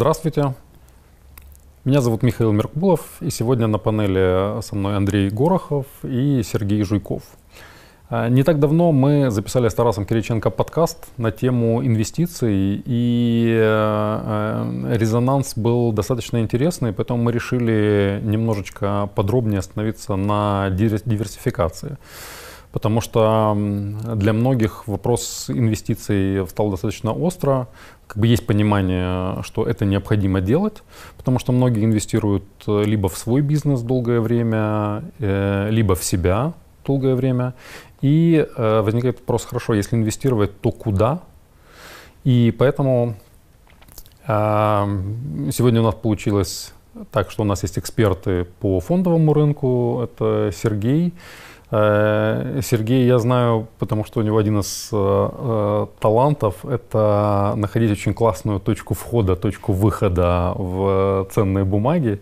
Здравствуйте. Меня зовут Михаил Меркулов, и сегодня на панели со мной Андрей Горохов и Сергей Жуйков. А, не так давно мы записали с Тарасом Кириченко подкаст на тему инвестиций, и э, резонанс был достаточно интересный, поэтому мы решили немножечко подробнее остановиться на диверсификации. Потому что для многих вопрос инвестиций стал достаточно остро как бы есть понимание, что это необходимо делать, потому что многие инвестируют э, либо в свой бизнес долгое время, э, либо в себя долгое время. И э, возникает вопрос, хорошо, если инвестировать, то куда? И поэтому сегодня у нас получилось так, что у нас есть эксперты по фондовому рынку. Это Сергей, Сергей я знаю, потому что у него один из э, э, талантов — это находить очень классную точку входа, точку выхода в ценные бумаги.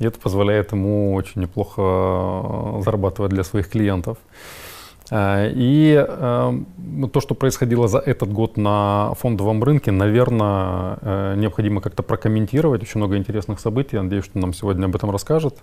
И это позволяет ему очень неплохо э, зарабатывать для своих клиентов. И то, что происходило за этот год на фондовом рынке, наверное, необходимо как-то прокомментировать. Очень много интересных событий. Надеюсь, что нам сегодня об этом расскажет.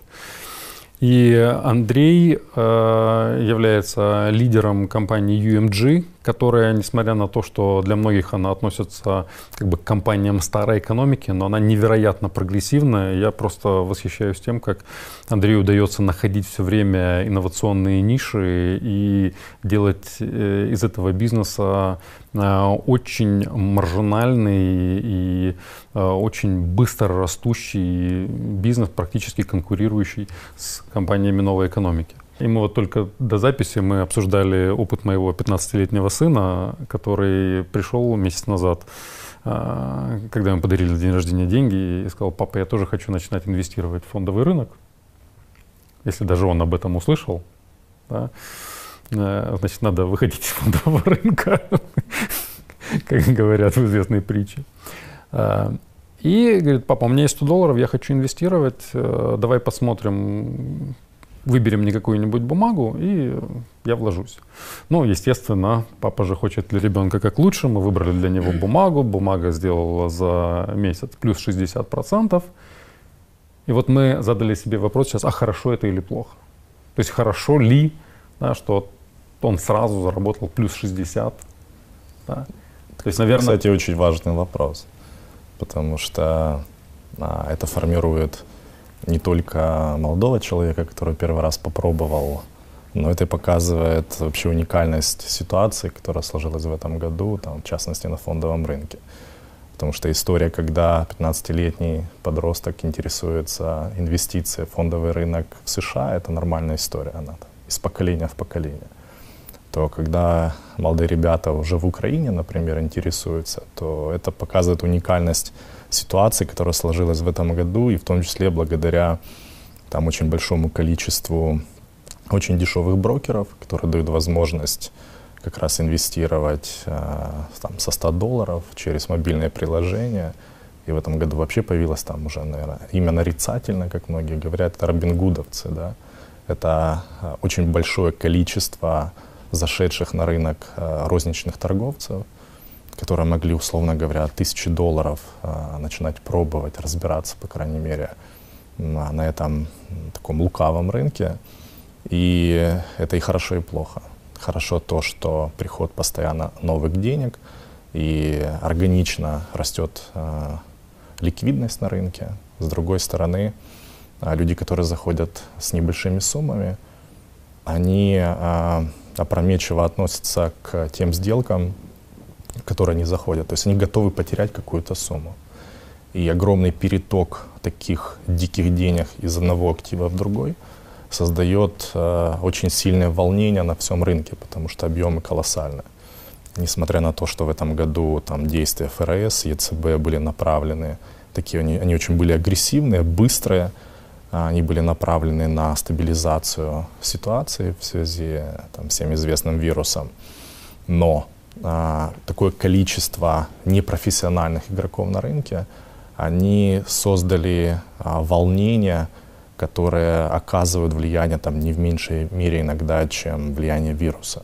И Андрей э, является лидером компании UMG, которая, несмотря на то, что для многих она относится как бы к компаниям старой экономики, но она невероятно прогрессивная. Я просто восхищаюсь тем, как Андрею удается находить все время инновационные ниши и делать э, из этого бизнеса очень маржинальный и э, очень быстро растущий бизнес, практически конкурирующий с компаниями новой экономики. И мы вот только до записи мы обсуждали опыт моего 15-летнего сына, который пришел месяц назад, а, когда ему подарили на день рождения деньги, и сказал, папа, я тоже хочу начинать инвестировать в фондовый рынок. Если даже он об этом услышал, да, э, значит, надо выходить из фондового рынка, как говорят в известной притче. А, и говорит, папа, у меня есть 100 долларов, я хочу инвестировать, э, давай посмотрим, выберем мне какую-нибудь бумагу, и я вложусь. Ну, естественно, папа же хочет для ребенка как лучше. Мы выбрали для него бумагу. Бумага сделала за месяц плюс 60%. И вот мы задали себе вопрос сейчас, а хорошо это или плохо? То есть хорошо ли, да, что он сразу заработал плюс 60? Да? То есть, наверное... Кстати, очень важный вопрос, потому что а, это формирует не только молодого человека, который первый раз попробовал, но это показывает вообще уникальность ситуации, которая сложилась в этом году, там, в частности на фондовом рынке. Потому что история, когда 15-летний подросток интересуется инвестицией в фондовый рынок в США, это нормальная история, она из поколения в поколение. То когда молодые ребята уже в Украине, например, интересуются, то это показывает уникальность ситуации, которая сложилась в этом году, и в том числе благодаря там очень большому количеству очень дешевых брокеров, которые дают возможность как раз инвестировать э, там, со 100 долларов через мобильное приложение. И в этом году вообще появилось там уже, наверное, имя нарицательно, как многие говорят, это робингудовцы, да. Это э, очень большое количество зашедших на рынок э, розничных торговцев – которые могли, условно говоря, тысячи долларов э, начинать пробовать, разбираться, по крайней мере, на, на этом таком лукавом рынке. И это и хорошо, и плохо. Хорошо то, что приход постоянно новых денег, и органично растет э, ликвидность на рынке. С другой стороны, люди, которые заходят с небольшими суммами, они опрометчиво относятся к тем сделкам, которые они заходят. То есть они готовы потерять какую-то сумму. И огромный переток таких диких денег из одного актива в другой создает э, очень сильное волнение на всем рынке, потому что объемы колоссальные. Несмотря на то, что в этом году там, действия ФРС, ЕЦБ были направлены, такие они, они очень были агрессивные, быстрые, они были направлены на стабилизацию ситуации в связи там, всем известным вирусом. Но а, такое количество непрофессиональных игроков на рынке, они создали а, волнение, которое оказывает влияние там, не в меньшей мере иногда, чем влияние вируса.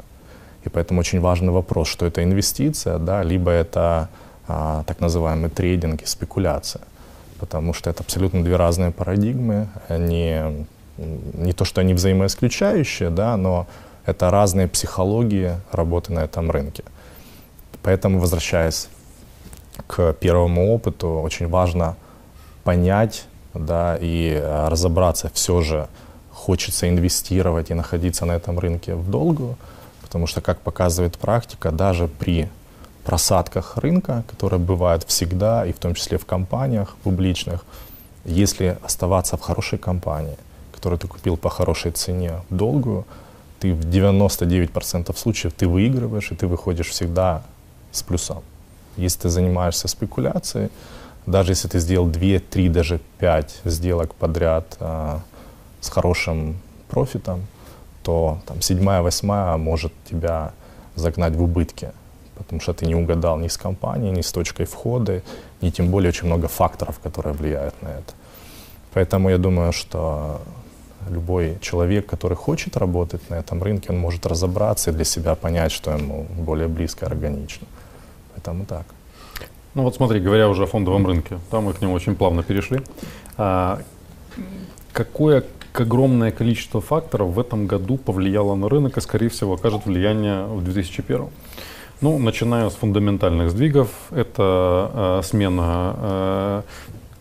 И поэтому очень важный вопрос, что это инвестиция, да, либо это а, так называемый трейдинг и спекуляция. Потому что это абсолютно две разные парадигмы. Они не то, что они взаимоисключающие, да, но это разные психологии работы на этом рынке. Поэтому, возвращаясь к первому опыту, очень важно понять да, и э, разобраться все же, хочется инвестировать и находиться на этом рынке в долгую, потому что, как показывает практика, даже при просадках рынка, которые бывают всегда, и в том числе в компаниях публичных, если оставаться в хорошей компании, которую ты купил по хорошей цене долгую, ты в 99% случаев ты выигрываешь, и ты выходишь всегда с плюсом. Если ты занимаешься спекуляцией, даже если ты сделал 2, 3, даже 5 сделок подряд а, с хорошим профитом, то там седьмая, восьмая может тебя загнать в убытки, потому что ты не угадал ни с компанией, ни с точкой входа, ни тем более очень много факторов, которые влияют на это. Поэтому я думаю, что любой человек, который хочет работать на этом рынке, он может разобраться и для себя понять, что ему более близко, органично. Поэтому так. Ну вот смотри, говоря уже о фондовом рынке, там мы к нему очень плавно перешли. А, какое огромное количество факторов в этом году повлияло на рынок и, скорее всего, окажет влияние в 2001? Ну, начиная с фундаментальных сдвигов, это э, смена э,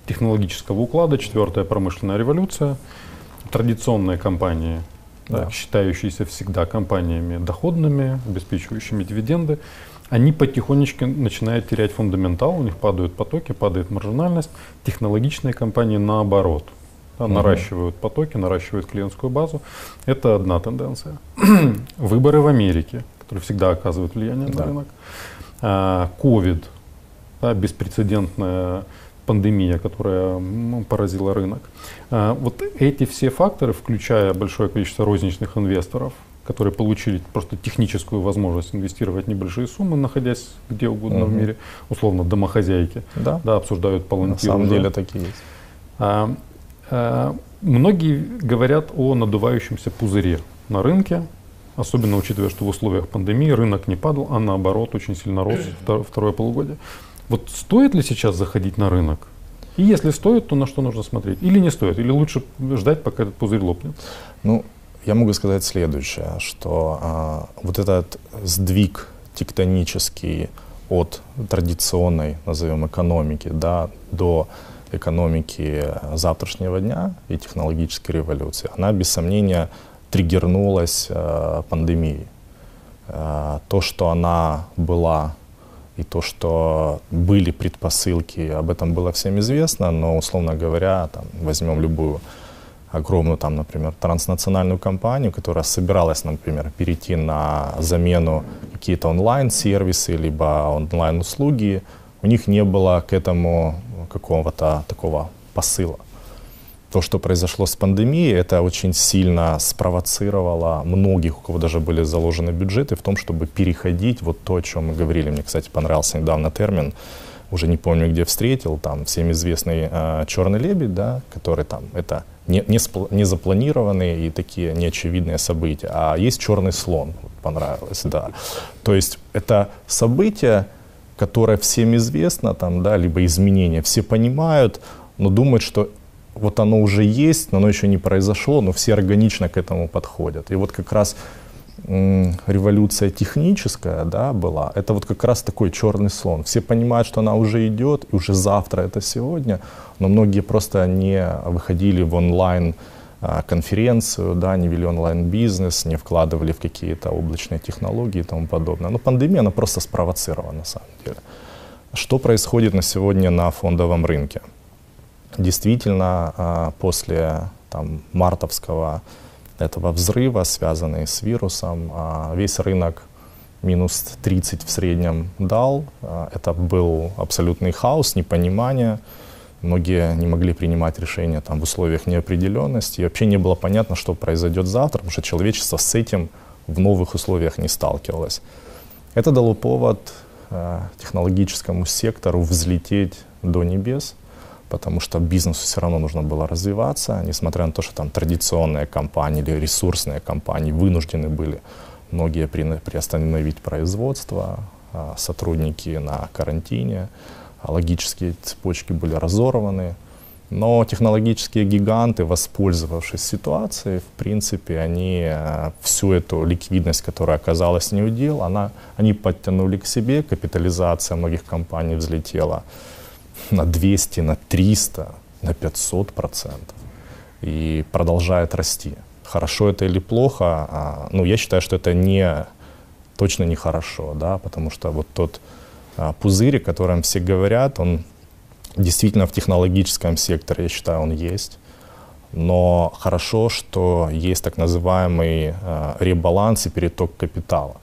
технологического уклада, четвертая промышленная революция, традиционные компании, да. Так, считающиеся всегда компаниями доходными, обеспечивающими дивиденды, они потихонечку начинают терять фундаментал, у них падают потоки, падает маржинальность. Технологичные компании наоборот да, угу. наращивают потоки, наращивают клиентскую базу. Это одна тенденция. Выборы в Америке, которые всегда оказывают влияние да. на рынок. Ковид, да, беспрецедентная пандемия, которая поразила рынок. А, вот эти все факторы, включая большое количество розничных инвесторов, которые получили просто техническую возможность инвестировать небольшие суммы, находясь где угодно угу. в мире, условно домохозяйки, да, да обсуждают палантир. На самом деле такие есть. А, а, многие говорят о надувающемся пузыре на рынке, особенно учитывая, что в условиях пандемии рынок не падал, а наоборот очень сильно рос второе полугодие. Вот стоит ли сейчас заходить на рынок? И если стоит, то на что нужно смотреть? Или не стоит? Или лучше ждать, пока этот пузырь лопнет? Ну, я могу сказать следующее, что а, вот этот сдвиг тектонический от традиционной, назовем, экономики да, до экономики завтрашнего дня и технологической революции, она без сомнения триггернулась э, пандемией. Э, то, что она была и то, что были предпосылки, об этом было всем известно, но, условно говоря, там, возьмем любую огромную, там, например, транснациональную компанию, которая собиралась, например, перейти на замену какие-то онлайн-сервисы, либо онлайн-услуги, у них не было к этому какого-то такого посыла то, что произошло с пандемией, это очень сильно спровоцировало многих, у кого даже были заложены бюджеты, в том, чтобы переходить, вот то, о чем мы говорили, мне, кстати, понравился недавно термин, уже не помню, где встретил, там всем известный э, черный лебедь, да, который там, это не, не, спл- не запланированные и такие неочевидные события, а есть черный слон, вот, понравилось, да. То есть это событие, которое всем известно, там, да, либо изменения, все понимают, но думают, что вот оно уже есть, но оно еще не произошло, но все органично к этому подходят. И вот как раз революция техническая да, была, это вот как раз такой черный слон. Все понимают, что она уже идет, и уже завтра это сегодня, но многие просто не выходили в онлайн а, конференцию, да, не вели онлайн-бизнес, не вкладывали в какие-то облачные технологии и тому подобное. Но пандемия, она просто спровоцирована на самом деле. Что происходит на сегодня на фондовом рынке? Действительно а, после там, мартовского этого взрыва, связанный с вирусом, а, весь рынок минус 30 в среднем дал. А, это был абсолютный хаос, непонимание. Многие не могли принимать решения там, в условиях неопределенности. И вообще не было понятно, что произойдет завтра, потому что человечество с этим в новых условиях не сталкивалось. Это дало повод технологическому сектору взлететь до небес – потому что бизнесу все равно нужно было развиваться, несмотря на то, что там традиционные компании или ресурсные компании вынуждены были многие при, приостановить производство, а, сотрудники на карантине, а логические цепочки были разорваны, Но технологические гиганты, воспользовавшись ситуацией, в принципе, они э, всю эту ликвидность, которая оказалась не удел, она, они подтянули к себе, капитализация многих компаний взлетела на 200, на 300, на 500 процентов и продолжает расти. Хорошо это или плохо, а, ну, я считаю, что это не, точно не хорошо, да, потому что вот тот а, пузырь, о котором все говорят, он действительно в технологическом секторе, я считаю, он есть. Но хорошо, что есть так называемый э, ребаланс и переток капитала.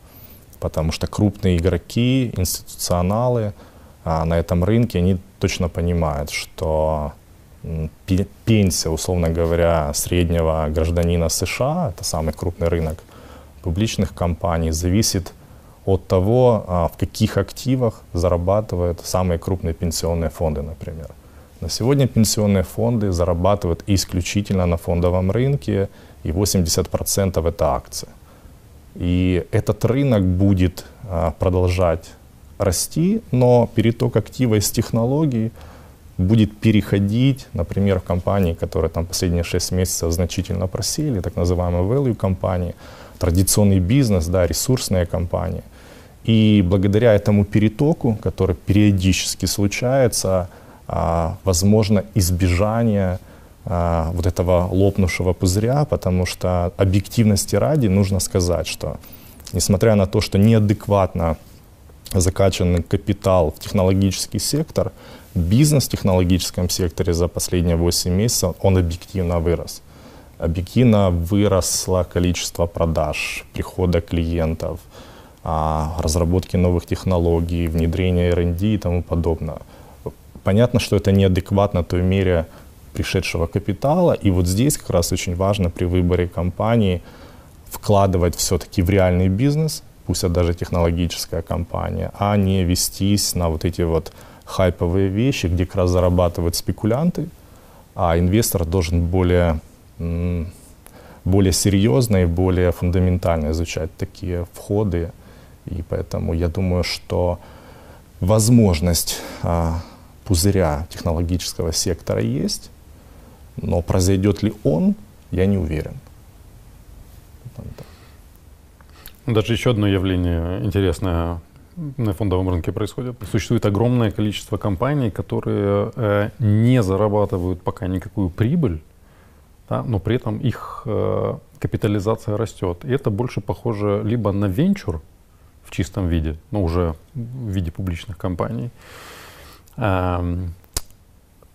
Потому что крупные игроки, институционалы на этом рынке, они точно понимают, что пенсия, условно говоря, среднего гражданина США, это самый крупный рынок публичных компаний, зависит от того, а, в каких активах зарабатывают самые крупные пенсионные фонды, например. На сегодня пенсионные фонды зарабатывают исключительно на фондовом рынке, и 80% это акции. И этот рынок будет а, продолжать расти, но переток актива из технологий будет переходить, например, в компании, которые там последние 6 месяцев значительно просели, так называемые value компании, традиционный бизнес, да, ресурсные компании. И благодаря этому перетоку, который периодически случается, а, возможно избежание а, вот этого лопнувшего пузыря, потому что объективности ради нужно сказать, что несмотря на то, что неадекватно закачанный капитал в технологический сектор, бизнес в технологическом секторе за последние 8 месяцев, он объективно вырос. Объективно выросло количество продаж, прихода клиентов, а, разработки новых технологий, внедрения R&D и тому подобное. Понятно, что это неадекватно той мере пришедшего капитала, и вот здесь как раз очень важно при выборе компании вкладывать все-таки в реальный бизнес, пусть даже технологическая компания, а не вестись на вот эти вот хайповые вещи, где как раз зарабатывают спекулянты, а инвестор должен более, более серьезно и более фундаментально изучать такие входы. И поэтому я думаю, что возможность а, пузыря технологического сектора есть, но произойдет ли он, я не уверен. Даже еще одно явление интересное на фондовом рынке происходит. Существует огромное количество компаний, которые э, не зарабатывают пока никакую прибыль, да, но при этом их э, капитализация растет. И это больше похоже либо на венчур в чистом виде, но уже в виде публичных компаний, э,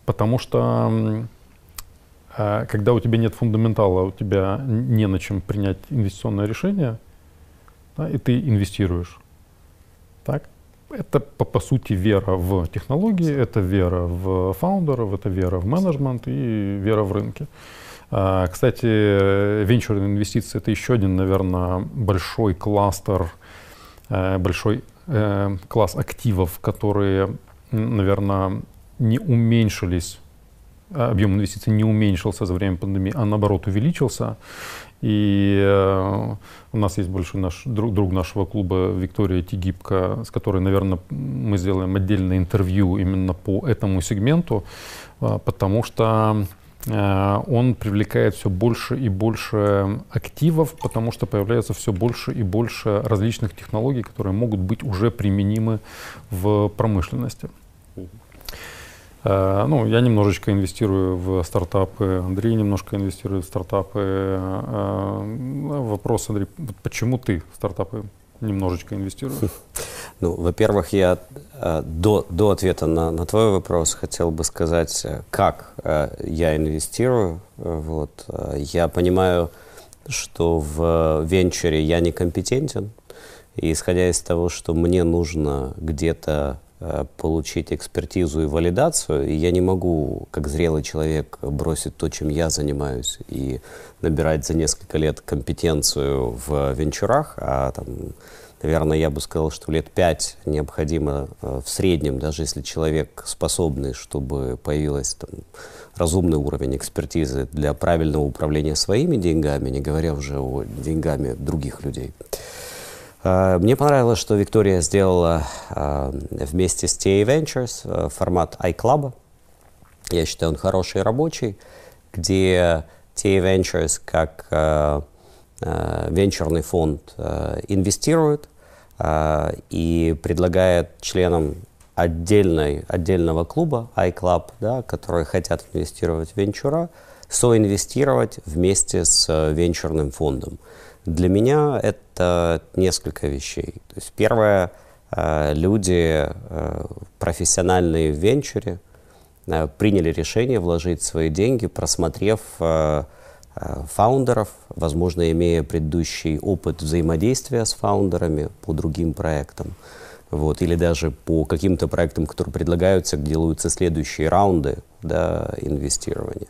потому что э, когда у тебя нет фундаментала, у тебя не на чем принять инвестиционное решение, да, и ты инвестируешь так? Это, по, по сути, вера в технологии, это вера в фаундеров, это вера в менеджмент и вера в рынке. А, кстати, венчурные инвестиции — это еще один, наверное, большой кластер, э, большой э, класс активов, которые, наверное, не уменьшились объем инвестиций не уменьшился за время пандемии, а наоборот увеличился. И э, у нас есть большой наш друг, друг нашего клуба Виктория Тигибко, с которой, наверное, мы сделаем отдельное интервью именно по этому сегменту, э, потому что э, он привлекает все больше и больше активов, потому что появляется все больше и больше различных технологий, которые могут быть уже применимы в промышленности. Э, ну, я немножечко инвестирую в стартапы, Андрей немножко инвестирует в стартапы. Э, вопрос, Андрей, почему ты в стартапы немножечко инвестируешь? Ну, во-первых, я э, до, до ответа на, на твой вопрос хотел бы сказать, как я инвестирую. Вот. Я понимаю, что в венчуре я некомпетентен, и исходя из того, что мне нужно где-то Э, получить экспертизу и валидацию, и я не могу, как зрелый человек, бросить то, чем я занимаюсь, и набирать за несколько лет компетенцию в венчурах, а там, наверное, я бы сказал, что лет пять необходимо э, в среднем, даже если человек способный, чтобы появилась там, разумный уровень экспертизы для правильного управления своими деньгами, не говоря уже о деньгами других людей. Э, мне понравилось, что Виктория сделала э, вместе с TA Ventures э, формат iClub. Я считаю, он хороший и рабочий, где TA Ventures как э, э, венчурный фонд инвестирует и предлагает членам отдельной, отдельного клуба, iClub, да, которые хотят инвестировать в венчура, соинвестировать вместе с венчурным фондом. Для меня это несколько вещей. То есть первое, э, люди э, профессиональные в венчуре приняли решение вложить свои деньги, просмотрев фаундеров, возможно, имея предыдущий опыт взаимодействия с фаундерами по другим проектам вот, или даже по каким-то проектам, которые предлагаются, делаются следующие раунды да, инвестирования.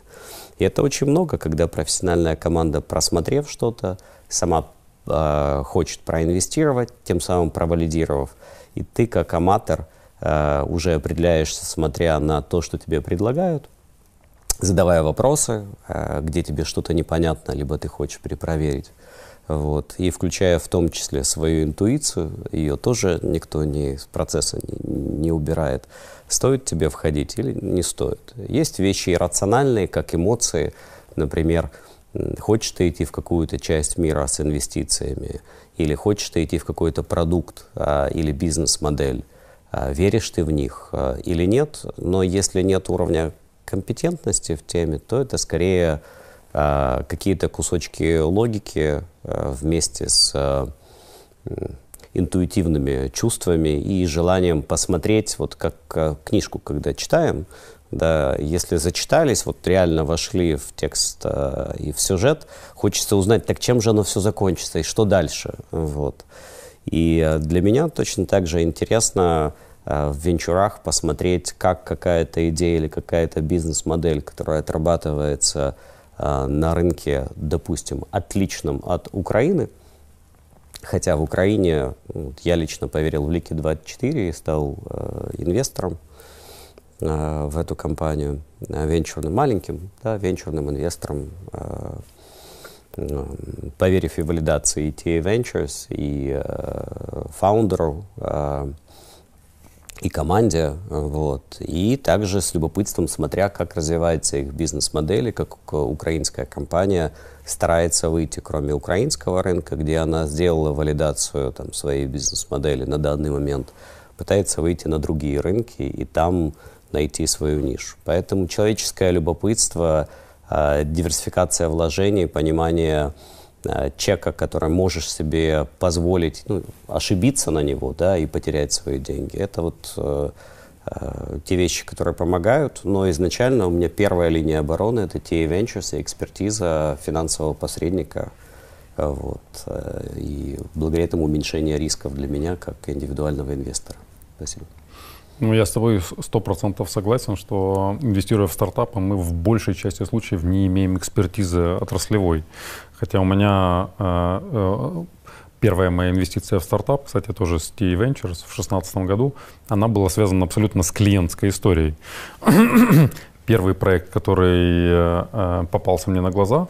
И это очень много, когда профессиональная команда, просмотрев что-то, сама э, хочет проинвестировать, тем самым провалидировав. И ты, как аматор, э, уже определяешься, смотря на то, что тебе предлагают, задавая вопросы, э, где тебе что-то непонятно, либо ты хочешь перепроверить. Вот. И включая в том числе свою интуицию, ее тоже никто не, из процесса не, не убирает. Стоит тебе входить или не стоит. Есть вещи иррациональные, как эмоции. Например, хочешь ты идти в какую-то часть мира с инвестициями, или хочешь ты идти в какой-то продукт а, или бизнес-модель, а, веришь ты в них а, или нет. Но если нет уровня компетентности в теме, то это скорее а, какие-то кусочки логики а, вместе с а, интуитивными чувствами и желанием посмотреть, вот как книжку, когда читаем, да, если зачитались, вот реально вошли в текст э, и в сюжет, хочется узнать, так чем же оно все закончится и что дальше, вот. И для меня точно так же интересно э, в венчурах посмотреть, как какая-то идея или какая-то бизнес-модель, которая отрабатывается Э, на рынке, допустим, отличном от Украины, хотя в Украине вот, я лично поверил в Лики24 и стал э, инвестором э, в эту компанию, э, венчурным, маленьким, да, венчурным инвестором, э, э, поверив и валидации TA Ventures, и э, фаундеру, э, и команде, вот, и также с любопытством смотря, как развивается их бизнес-модели, как украинская компания старается выйти, кроме украинского рынка, где она сделала валидацию там, своей бизнес-модели на данный момент, пытается выйти на другие рынки и там найти свою нишу. Поэтому человеческое любопытство, а, диверсификация вложений, понимание Э, чека, который можешь себе позволить ну, ошибиться на него да, и потерять свои деньги. Это вот э, э, те вещи, которые помогают. Но изначально у меня первая линия обороны это TA Ventures и экспертиза финансового посредника. Вот. Э, и благодаря этому уменьшение рисков для меня как индивидуального инвестора. Спасибо. Ну, я с тобой сто процентов согласен, что инвестируя в стартапы, мы в большей части случаев не имеем экспертизы отраслевой. Хотя у меня э, э, первая моя инвестиция в стартап, кстати, тоже с T Ventures в 2016 году, она была связана абсолютно с клиентской историей. Первый проект, который э, попался мне на глаза,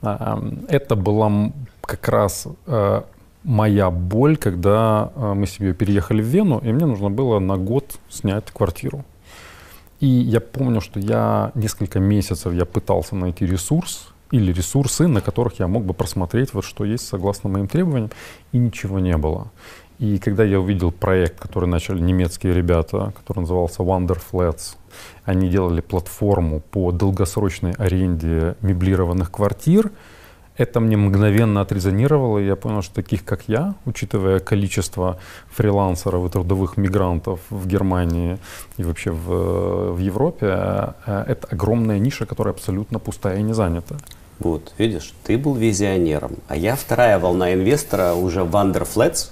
это была как раз моя боль, когда э, мы с семьей переехали в Вену, и мне нужно было на год снять квартиру. И я помню, что я несколько месяцев я пытался найти ресурс или ресурсы, на которых я мог бы просмотреть, вот что есть согласно моим требованиям, и ничего не было. И когда я увидел проект, который начали немецкие ребята, который назывался Wonder Flats, они делали платформу по долгосрочной аренде меблированных квартир, это мне мгновенно отрезонировало, и я понял, что таких, как я, учитывая количество фрилансеров и трудовых мигрантов в Германии и вообще в, в Европе, э, это огромная ниша, которая абсолютно пустая и не занята. Вот, видишь, ты был визионером, а я вторая волна инвестора уже в Wonderflats.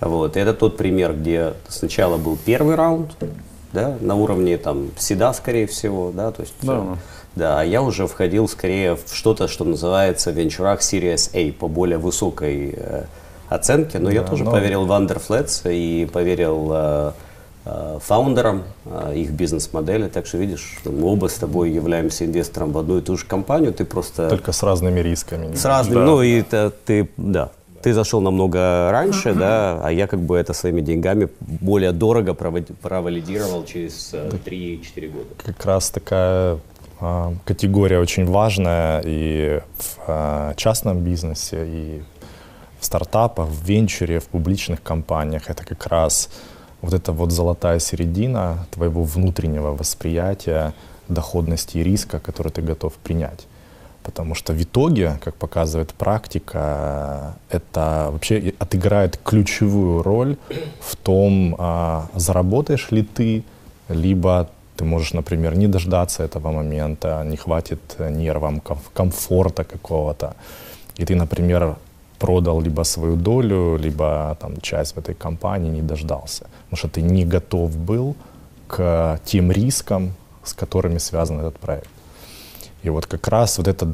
Вот, это тот пример, где сначала был первый раунд, да, на уровне там седа, скорее всего, да, то есть да. Да, я уже входил скорее в что-то, что называется в венчурах Series A по более высокой э, оценке, но да, я тоже но... поверил в Underflats и поверил э, э, фаундерам э, их бизнес-модели, так что видишь, мы оба с тобой являемся инвестором в одну и ту же компанию, ты просто... Только с разными рисками. С разными, да. ну и это, ты, да, ты зашел намного раньше, да, а я как бы это своими деньгами более дорого провалидировал через 3-4 э, года. Как раз такая а, категория очень важная и в а, частном бизнесе, и в стартапах, в венчуре, в публичных компаниях. Это как раз вот эта вот золотая середина твоего внутреннего восприятия доходности и риска, который ты готов принять. Потому что в итоге, как показывает практика, это вообще отыграет ключевую роль в том, а, заработаешь ли ты, либо ты можешь, например, не дождаться этого момента, не хватит нервам, комфорта какого-то. И ты, например, продал либо свою долю, либо там, часть в этой компании, не дождался. Потому что ты не готов был к тем рискам, с которыми связан этот проект. И вот как раз вот этот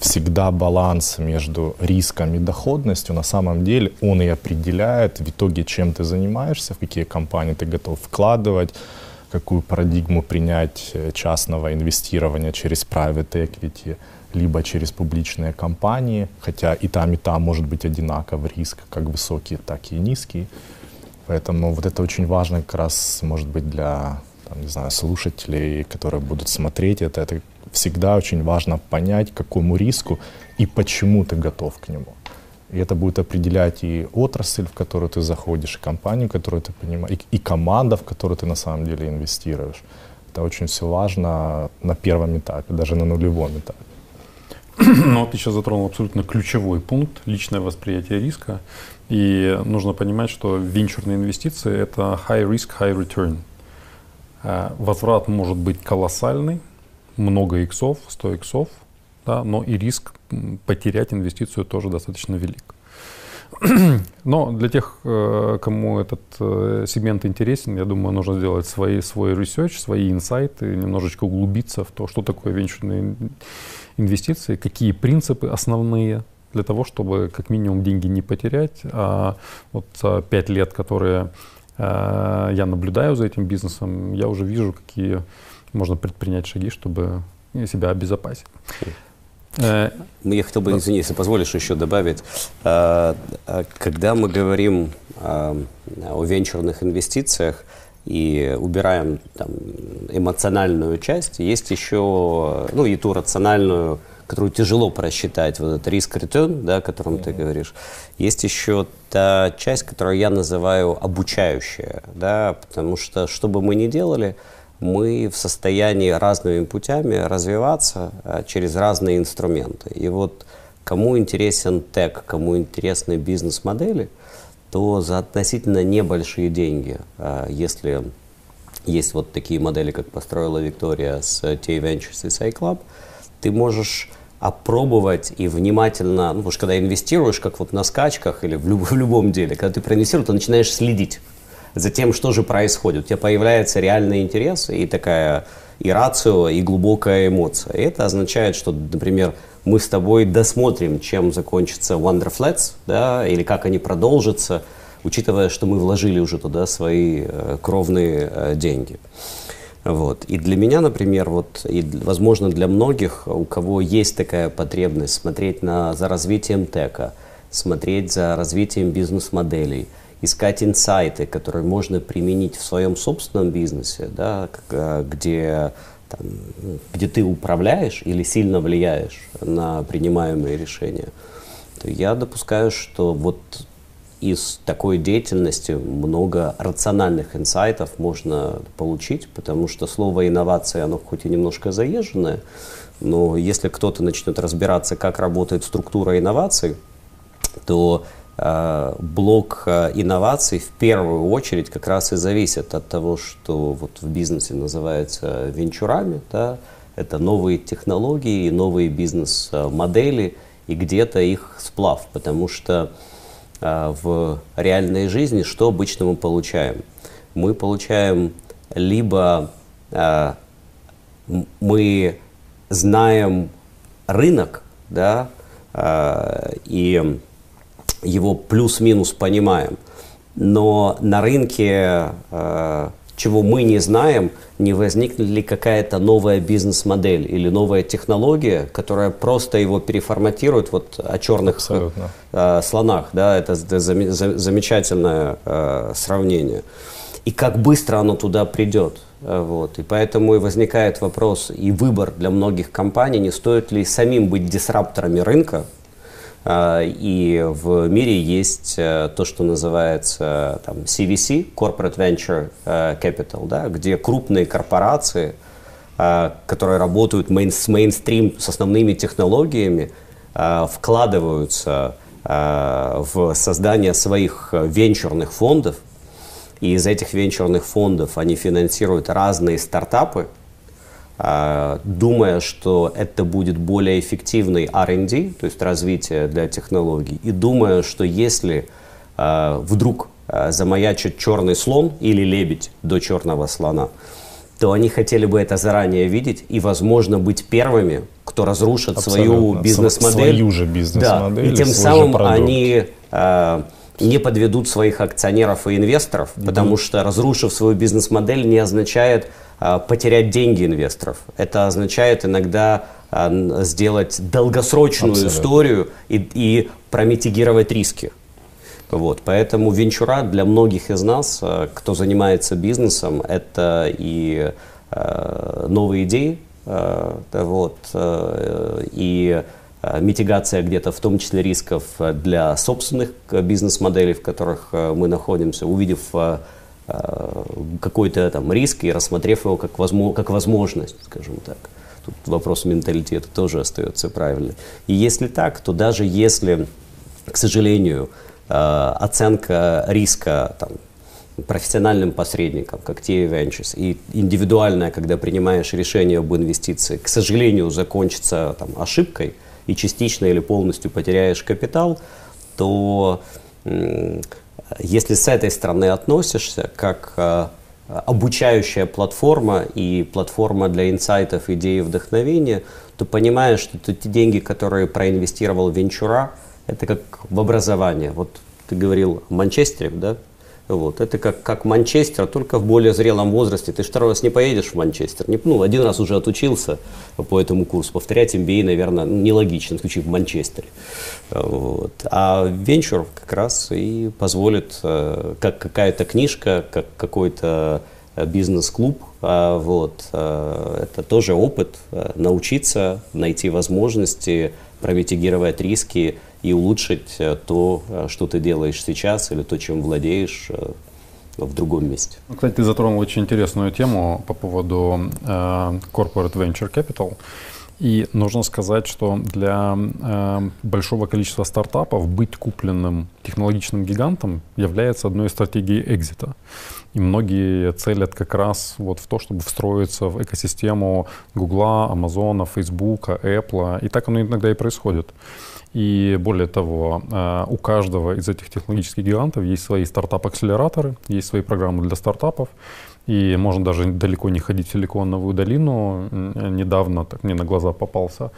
всегда баланс между риском и доходностью, на самом деле он и определяет в итоге, чем ты занимаешься, в какие компании ты готов вкладывать, какую парадигму принять э, частного инвестирования через private equity, либо через публичные компании, хотя и там, и там может быть одинаковый риск, как высокий, так и низкий. Поэтому вот это очень важно как раз, может быть, для там, не знаю, слушателей, которые будут смотреть это. Это всегда очень важно понять, к какому риску и почему ты готов к нему. И это будет определять и отрасль, в которую ты заходишь, и компанию, которую ты понимаешь, и, и команда, в которую ты на самом деле инвестируешь. Это очень все важно на первом этапе, даже на нулевом этапе. Ну, вот ты сейчас затронул абсолютно ключевой пункт – личное восприятие риска. И нужно понимать, что венчурные инвестиции – это high risk, high return. Э, возврат может быть колоссальный, много иксов, 100 иксов, да, но и риск потерять инвестицию тоже достаточно велик. Но для тех, э, кому этот э, сегмент интересен, я думаю, нужно сделать свои, свой research, свои инсайты, немножечко углубиться в то, что такое венчурные инвестиции, какие принципы основные для того, чтобы как минимум деньги не потерять. А вот за пять лет, которые э, я наблюдаю за этим бизнесом, я уже вижу, какие можно предпринять шаги, чтобы себя обезопасить. Э, я хотел бы, извини, если позволишь, еще добавить. Э, э, когда мы говорим о венчурных инвестициях и убираем там, эмоциональную часть, есть еще, ну, и ту рациональную, которую тяжело просчитать, вот этот риск-ретен, да, о котором ты говоришь. Есть еще та часть, которую я называю обучающая, да, потому что, что бы мы ни делали, мы в состоянии разными путями развиваться а, через разные инструменты. И вот кому интересен тег, кому интересны бизнес-модели, то за относительно небольшие деньги, а, если есть вот такие модели, как построила Виктория с T Ventures и SciClub, ты можешь опробовать и внимательно, ну, потому что когда инвестируешь, как вот на скачках или в, люб, в любом деле, когда ты проинвестируешь, ты начинаешь следить за тем, что же происходит. У тебя появляется реальный интерес и такая и рацио, и глубокая эмоция. Это означает, что, например, мы с тобой досмотрим, чем закончится Wonderflats, да, или как они продолжатся, учитывая, что мы вложили уже туда свои э, кровные э, деньги. Вот. И для меня, например, вот, и, возможно, для многих, у кого есть такая потребность смотреть на, за развитием тека, смотреть за развитием бизнес-моделей – искать инсайты, которые можно применить в своем собственном бизнесе, да, э, где, там, где ты управляешь или сильно влияешь на принимаемые решения, то я допускаю, что вот из такой деятельности много рациональных инсайтов можно получить, потому что слово инновация, оно хоть и немножко заезженное, но если кто-то начнет разбираться, как работает структура инноваций, то блок э, инноваций в первую очередь как раз и зависит от того, что вот в бизнесе называется венчурами, да, это новые технологии, новые бизнес-модели и где-то их сплав, потому что э, в реальной жизни что обычно мы получаем? Мы получаем либо мы знаем рынок, да, и его плюс-минус понимаем. Но на рынке э, чего мы не знаем, не возникнет ли какая-то новая бизнес-модель или новая технология, которая просто его переформатирует вот о черных э, слонах. Да, это, это замечательное э, сравнение. И как быстро оно туда придет. Вот. И поэтому и возникает вопрос и выбор для многих компаний, не стоит ли самим быть дисрапторами рынка, и в мире есть э, то, что называется там, CVC, Corporate Venture э, Capital, да, где крупные корпорации, э, которые работают с мейнстрим, с основными технологиями, вкладываются в создание своих венчурных фондов, и из этих венчурных фондов они финансируют разные стартапы, а, думая, что это будет более эффективный R&D, то есть развитие для технологий, и думая, что если а, вдруг а, замаячит черный слон или лебедь до черного слона, то они хотели бы это заранее видеть и, возможно, быть первыми, кто разрушит Абсолютно. свою бизнес-модель. Свою же бизнес-модель. Да. И тем самым они э, не подведут своих акционеров и инвесторов, потому что разрушив свою бизнес-модель не означает а, потерять деньги инвесторов. Это означает иногда а, сделать долгосрочную Абсолютно. историю и, и промитигировать риски. Вот, поэтому венчура для многих из нас, а, кто занимается бизнесом, это и э, новые идеи, э, вот, э, и митигация где-то в том числе рисков для собственных бизнес-моделей, в которых мы находимся, увидев Э, какой-то там риск и рассмотрев его как, возможно, как возможность, скажем так. Тут вопрос менталитета тоже остается правильный. И если так, то даже если, к сожалению, э, оценка риска там, профессиональным посредникам, как TA Ventures, и индивидуальная, когда принимаешь решение об инвестиции, к сожалению, закончится там, ошибкой и частично или полностью потеряешь капитал, то если с этой стороны относишься, как э, обучающая платформа и платформа для инсайтов, идей и вдохновения, то понимаешь, что те деньги, которые проинвестировал венчура, это как в образование. Вот ты говорил о Манчестере, да? Вот. Это как, как Манчестер, только в более зрелом возрасте. Ты второй раз не поедешь в Манчестер. Не, ну, один раз уже отучился по этому курсу. Повторять MBA, наверное, ну, нелогично, в случае в Манчестере. Вот. А венчур как раз и позволит, э, как какая-то книжка, как какой-то э, бизнес-клуб, а, вот, э, это тоже опыт, научиться, найти возможности, промитигировать риски и улучшить э, то, э, что ты делаешь сейчас или то, чем владеешь э, в другом месте. Ну, кстати, ты затронул очень интересную тему по поводу э, Corporate Venture Capital. И нужно сказать, что для э, большого количества стартапов быть купленным технологичным гигантом является одной из стратегий экзита. И многие целят как раз вот в то, чтобы встроиться в экосистему Гугла, Амазона, Фейсбука, Apple. И так оно иногда и происходит. И более того, э, у каждого из этих технологических гигантов есть свои стартап-акселераторы, есть свои программы для стартапов. И можно даже далеко не ходить в Силиконовую долину. Недавно, так мне на глаза попался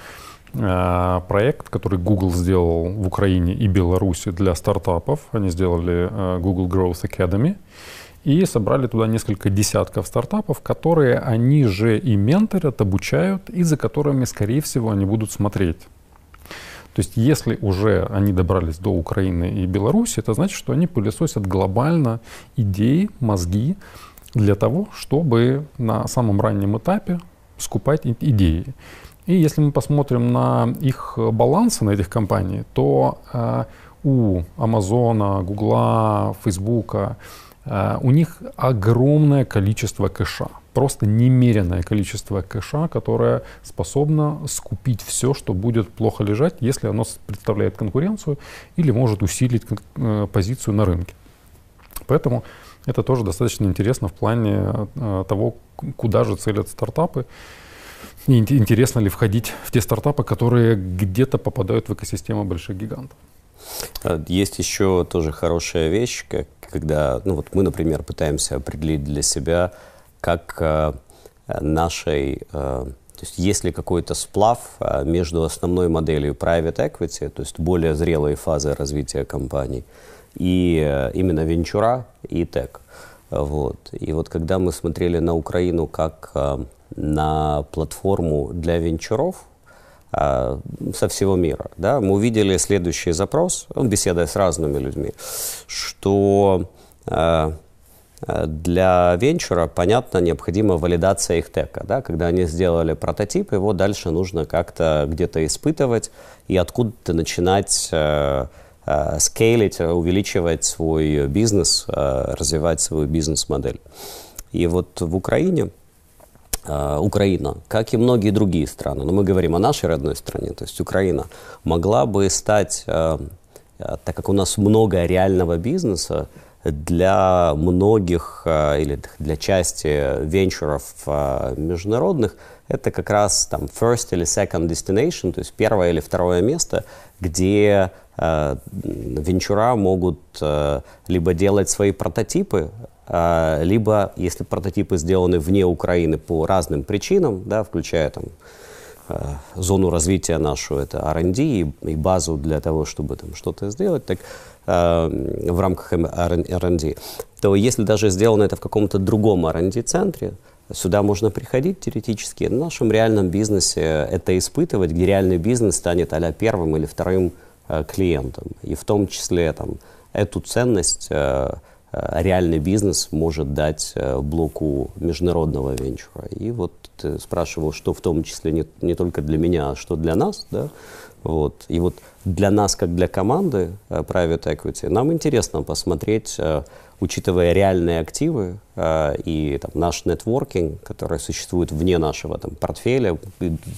э, проект, который Google сделал в Украине и Беларуси для стартапов. Они сделали э, Google Growth Academy и собрали туда несколько десятков стартапов, которые они же и менторят, обучают, и за которыми, скорее всего, они будут смотреть. То есть если уже они добрались до Украины и Беларуси, это значит, что они пылесосят глобально идеи, мозги для того, чтобы на самом раннем этапе скупать идеи. И если мы посмотрим на их балансы, на этих компаний, то э, у Амазона, Гугла, Фейсбука, э, у них огромное количество кэша просто немеренное количество кэша, которое способно скупить все, что будет плохо лежать, если оно представляет конкуренцию или может усилить э, позицию на рынке. Поэтому это тоже достаточно интересно в плане э, того, куда же целят стартапы. И интересно ли входить в те стартапы, которые где-то попадают в экосистему больших гигантов. А, есть еще тоже хорошая вещь, как, когда ну вот мы, например, пытаемся определить для себя, как э, нашей, э, то есть есть ли какой-то сплав э, между основной моделью private equity, то есть более зрелой фазой развития компаний, и именно венчура и тек. Вот. И вот когда мы смотрели на Украину как на платформу для венчуров, со всего мира. Да? Мы увидели следующий запрос, беседуя с разными людьми, что для венчура, понятно, необходима валидация их тека. Да? Когда они сделали прототип, его дальше нужно как-то где-то испытывать и откуда-то начинать э, э, увеличивать свой бизнес, э, развивать свою бизнес-модель. И вот в Украине Украина, как и многие другие страны, но мы говорим о нашей родной стране, то есть Украина, могла бы стать, так как у нас много реального бизнеса, для многих э, или для части венчуров э, международных это как раз там first или second destination, то есть первое или второе место, где э, венчура могут либо делать свои прототипы, либо, если прототипы сделаны вне Украины по разным причинам, да, включая там зону развития нашу, это R&D и, и базу для того, чтобы там что-то сделать, так э, в рамках R&D, то если даже сделано это в каком-то другом R&D-центре, сюда можно приходить теоретически, в нашем реальном бизнесе это испытывать, где реальный бизнес станет а первым или вторым э, клиентом. И в том числе там, эту ценность э, э реальный бизнес может дать э, блоку международного венчура. И вот ты спрашивал, что в том числе не, не только для меня, а что для нас, да, вот. И вот для нас, как для команды uh, Private Equity, нам интересно посмотреть, учитывая реальные активы и там, наш нетворкинг, который существует вне нашего там, портфеля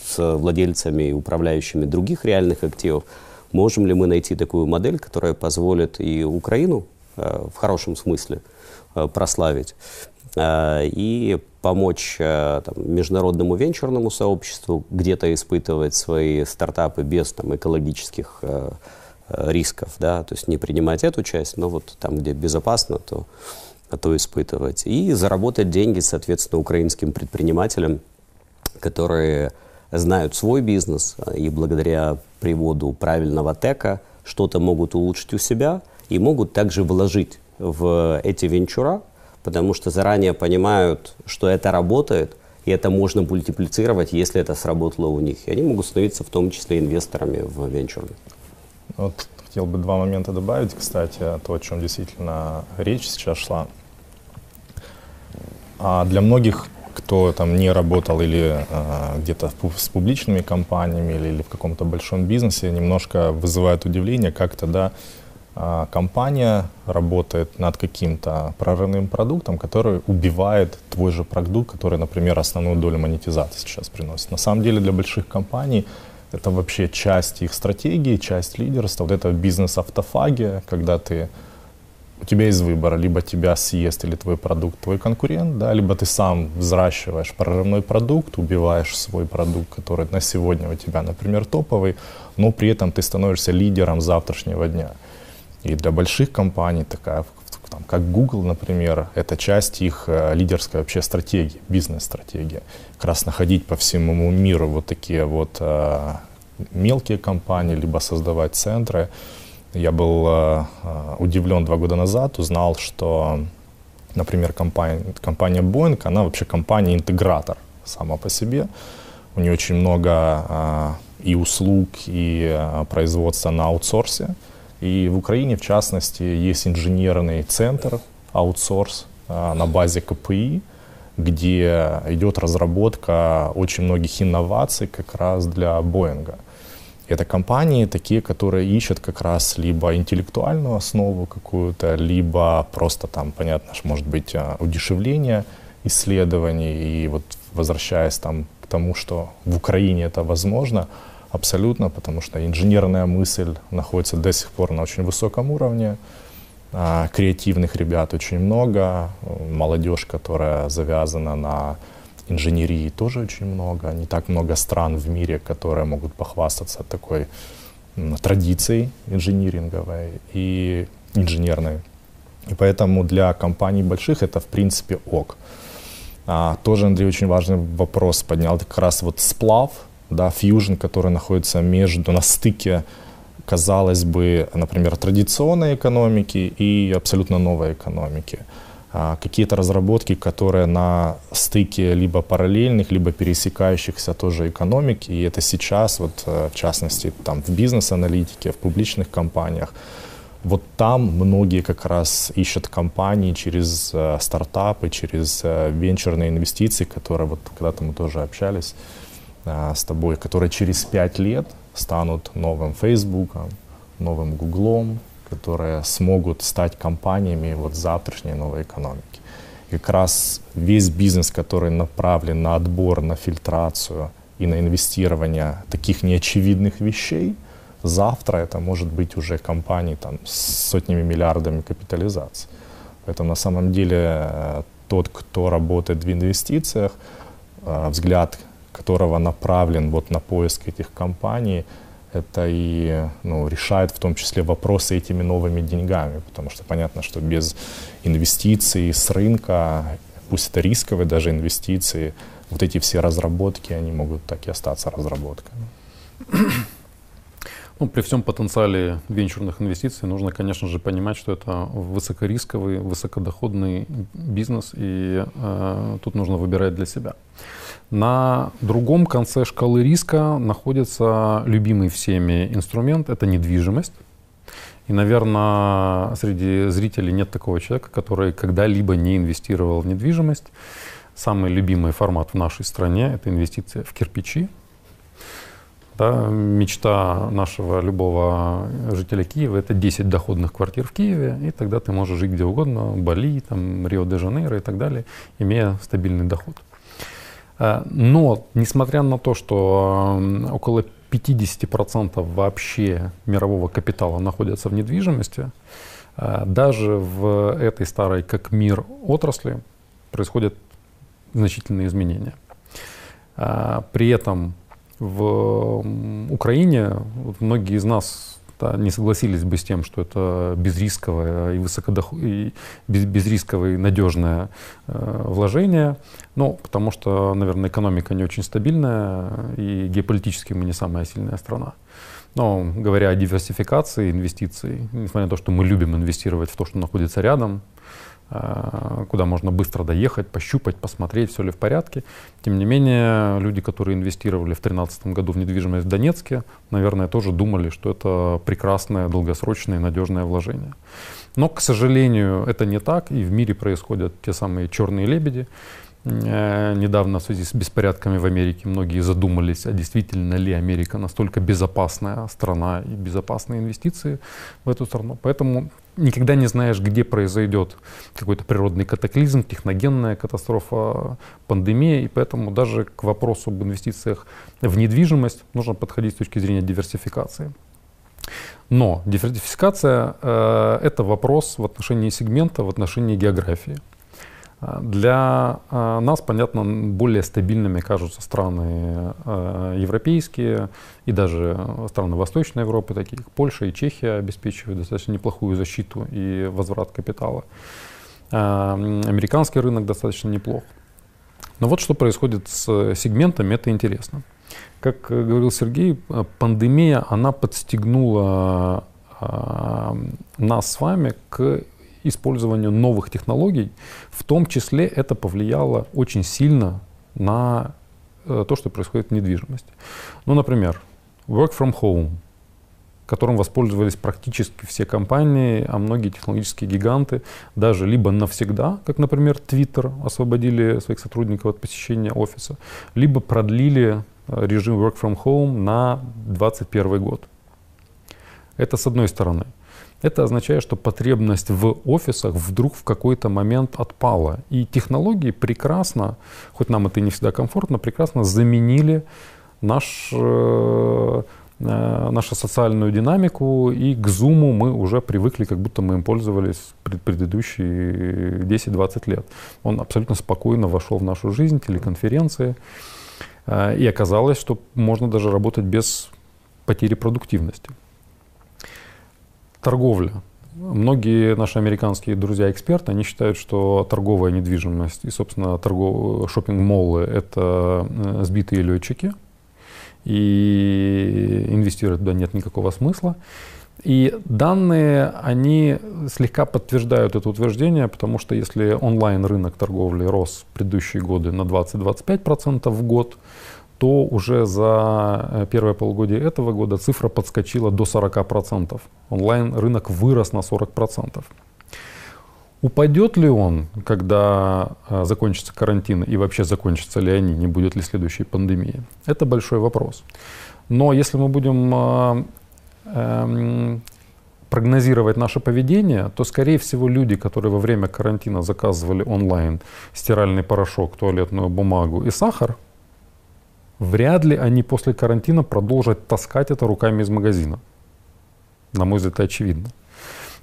с владельцами и управляющими других реальных активов, можем ли мы найти такую модель, которая позволит и Украину в хорошем смысле прославить, и помочь э, там, международному венчурному сообществу где-то испытывать свои стартапы без там, экологических э, э, рисков, да, то есть не принимать эту часть, но вот там, где безопасно, то, то испытывать. И заработать деньги, соответственно, украинским предпринимателям, которые знают свой бизнес и благодаря приводу правильного тека что-то могут улучшить у себя и могут также вложить в эти венчура, потому что заранее понимают, что это работает, и это можно мультиплицировать, если это сработало у них. И они могут становиться в том числе инвесторами в венчуры. Вот хотел бы два момента добавить, кстати, то, о чем действительно речь сейчас шла. А для многих, кто там не работал или а, где-то с публичными компаниями или, или в каком-то большом бизнесе, немножко вызывает удивление, как тогда а, компания работает над каким-то прорывным продуктом, который убивает твой же продукт, который, например, основную долю монетизации сейчас приносит. На самом деле для больших компаний это вообще часть их стратегии, часть лидерства. Вот это бизнес-автофагия, когда ты у тебя есть выбор, либо тебя съест или твой продукт твой конкурент, да, либо ты сам взращиваешь прорывной продукт, убиваешь свой продукт, который на сегодня у тебя, например, топовый, но при этом ты становишься лидером завтрашнего дня. И для больших компаний, такая, там, как Google, например, это часть их э, лидерской вообще стратегии, бизнес-стратегии. Как раз находить по всему миру вот такие вот э, мелкие компании, либо создавать центры. Я был э, удивлен два года назад, узнал, что, например, компания, компания Boeing, она вообще компания-интегратор сама по себе. У нее очень много и услуг, и производства на аутсорсе. И в Украине, в частности, есть инженерный центр, аутсорс а, на базе КПИ, где идет разработка очень многих инноваций как раз для Боинга. Это компании такие, которые ищут как раз либо интеллектуальную основу какую-то, либо просто там, понятно, может быть, а, удешевление исследований. И вот возвращаясь там к тому, что в Украине это возможно, Абсолютно, потому что инженерная мысль находится до сих пор на очень высоком уровне. А, креативных ребят очень много. Молодежь, которая завязана на инженерии, тоже очень много. Не так много стран в мире, которые могут похвастаться такой традицией инжиниринговой и инженерной. И поэтому для компаний больших это в принципе ок. А, тоже, Андрей, очень важный вопрос поднял. как раз вот сплав — да, фьюжн, который находится между, на стыке, казалось бы, например, традиционной экономики и абсолютно новой экономики. а, какие-то разработки, которые на стыке либо параллельных, либо пересекающихся тоже экономик. И это сейчас, вот, э, в частности, там, в бизнес-аналитике, в публичных компаниях, вот там многие как раз ищут компании через э, стартапы, через э, венчурные инвестиции, которые вот когда-то мы тоже общались э, с тобой, которые через пять лет станут новым Фейсбуком, новым Гуглом, которые смогут стать компаниями вот завтрашней новой экономики. И как раз весь бизнес, который направлен на отбор, на фильтрацию и на инвестирование таких неочевидных вещей, завтра это может быть уже компании там, с сотнями миллиардами капитализации. Поэтому на самом деле э, тот, кто работает в инвестициях, э, взгляд которого направлен вот на поиск этих компаний, это и ну, решает в том числе вопросы этими новыми деньгами, потому что понятно, что без инвестиций с рынка, пусть это рисковые даже инвестиции, вот эти все разработки, они могут так и остаться разработками. Ну, при всем потенциале венчурных инвестиций нужно, конечно же, понимать, что это высокорисковый, высокодоходный бизнес, и э, тут нужно выбирать для себя. На другом конце шкалы риска находится любимый всеми инструмент – это недвижимость. И, наверное, среди зрителей нет такого человека, который когда-либо не инвестировал в недвижимость. Самый любимый формат в нашей стране – это инвестиция в кирпичи. Да, мечта нашего любого жителя Киева – это 10 доходных квартир в Киеве, и тогда ты можешь жить где угодно, Бали, там, Рио-де-Жанейро и так далее, имея стабильный доход. Э, но, несмотря на то, что около 50% вообще мирового капитала находятся в недвижимости, э, даже в этой старой как мир отрасли происходят значительные изменения. Э, при этом в Украине многие из нас да, не согласились бы с тем, что это безрисковое и, высокодох... и без, безрисковое и надежное э, вложение. Ну, потому что, наверное, экономика не очень стабильная, и геополитически мы не самая сильная страна. Но говоря о диверсификации инвестиций, несмотря на то, что мы любим инвестировать в то, что находится рядом, куда можно быстро доехать, пощупать, посмотреть, все ли в порядке. Тем не менее, люди, которые инвестировали в 2013 году в недвижимость в Донецке, наверное, тоже думали, что это прекрасное, долгосрочное, надежное вложение. Но, к сожалению, это не так, и в мире происходят те самые черные лебеди. Э, недавно в связи с беспорядками в Америке многие задумались, а действительно ли Америка настолько безопасная страна и безопасные инвестиции в эту страну. Поэтому никогда не знаешь, где произойдет какой-то природный катаклизм, техногенная катастрофа, пандемия, и поэтому даже к вопросу об инвестициях в недвижимость нужно подходить с точки зрения диверсификации. Но диверсификация э, это вопрос в отношении сегмента, в отношении географии. Для э, нас, понятно, более стабильными кажутся страны э, европейские и даже страны Восточной Европы, такие как Польша и Чехия, обеспечивают достаточно неплохую защиту и возврат капитала. Э, американский рынок достаточно неплох. Но вот что происходит с сегментами, это интересно. Как говорил Сергей, пандемия, она подстегнула нас с вами к использованию новых технологий, в том числе это повлияло очень сильно на э, то, что происходит в недвижимости. Ну, например, work from home, которым воспользовались практически все компании, а многие технологические гиганты даже либо навсегда, как, например, Twitter, освободили своих сотрудников от посещения офиса, либо продлили э, режим work from home на 2021 год. Это с одной стороны. Это означает, что потребность в офисах вдруг в какой-то момент отпала. И технологии прекрасно, хоть нам это не всегда комфортно, прекрасно заменили наш, э, э, нашу социальную динамику, и к Zoom мы уже привыкли, как будто мы им пользовались пред, предыдущие 10-20 лет. Он абсолютно спокойно вошел в нашу жизнь, телеконференции, э, и оказалось, что можно даже работать без потери продуктивности торговля. Многие наши американские друзья-эксперты, они считают, что торговая недвижимость и, собственно, торгов... шопинг-моллы – это э, сбитые летчики, и инвестировать туда нет никакого смысла. И данные, они слегка подтверждают это утверждение, потому что если онлайн рынок торговли рос в предыдущие годы на 20-25% в год, то уже за э, первое полугодие этого года цифра подскочила до 40%. Онлайн рынок вырос на 40%. Упадет ли он, когда э, закончится карантин, и вообще закончатся ли они, не будет ли следующей пандемии? Это большой вопрос. Но если мы будем э, эм, прогнозировать наше поведение, то, скорее всего, люди, которые во время карантина заказывали онлайн стиральный порошок, туалетную бумагу и сахар, вряд ли они после карантина продолжат таскать это руками из магазина. На мой взгляд, это очевидно.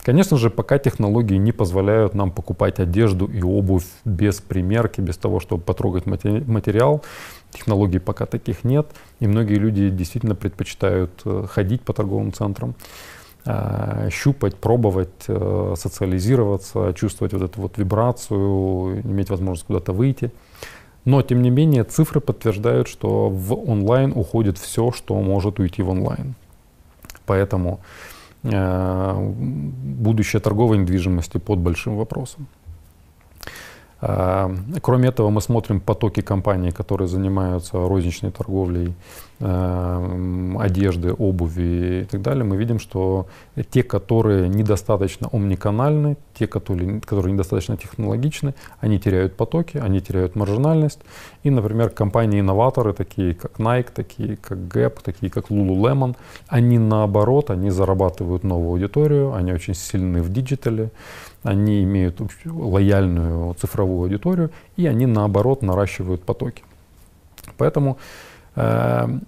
Конечно же, пока технологии не позволяют нам покупать одежду и обувь без примерки, без того, чтобы потрогать материал, технологий пока таких нет, и многие люди действительно предпочитают э, ходить по торговым центрам, э, щупать, пробовать, э, социализироваться, чувствовать вот эту вот вибрацию, иметь возможность куда-то выйти. Но, тем не менее, цифры подтверждают, что в онлайн уходит все, что может уйти в онлайн. Поэтому Э, будущее торговой недвижимости под большим вопросом. Э, кроме этого, мы смотрим потоки компаний, которые занимаются розничной торговлей э, одежды, обуви и так далее. Мы видим, что те, которые недостаточно омниканальны, те, которые, которые недостаточно технологичны, они теряют потоки, они теряют маржинальность. И, например, компании-инноваторы, такие как Nike, такие как Gap, такие как Lululemon, они наоборот, они зарабатывают новую аудиторию, они очень сильны в диджитале, они имеют лояльную цифровую аудиторию, и они наоборот наращивают потоки. Поэтому э,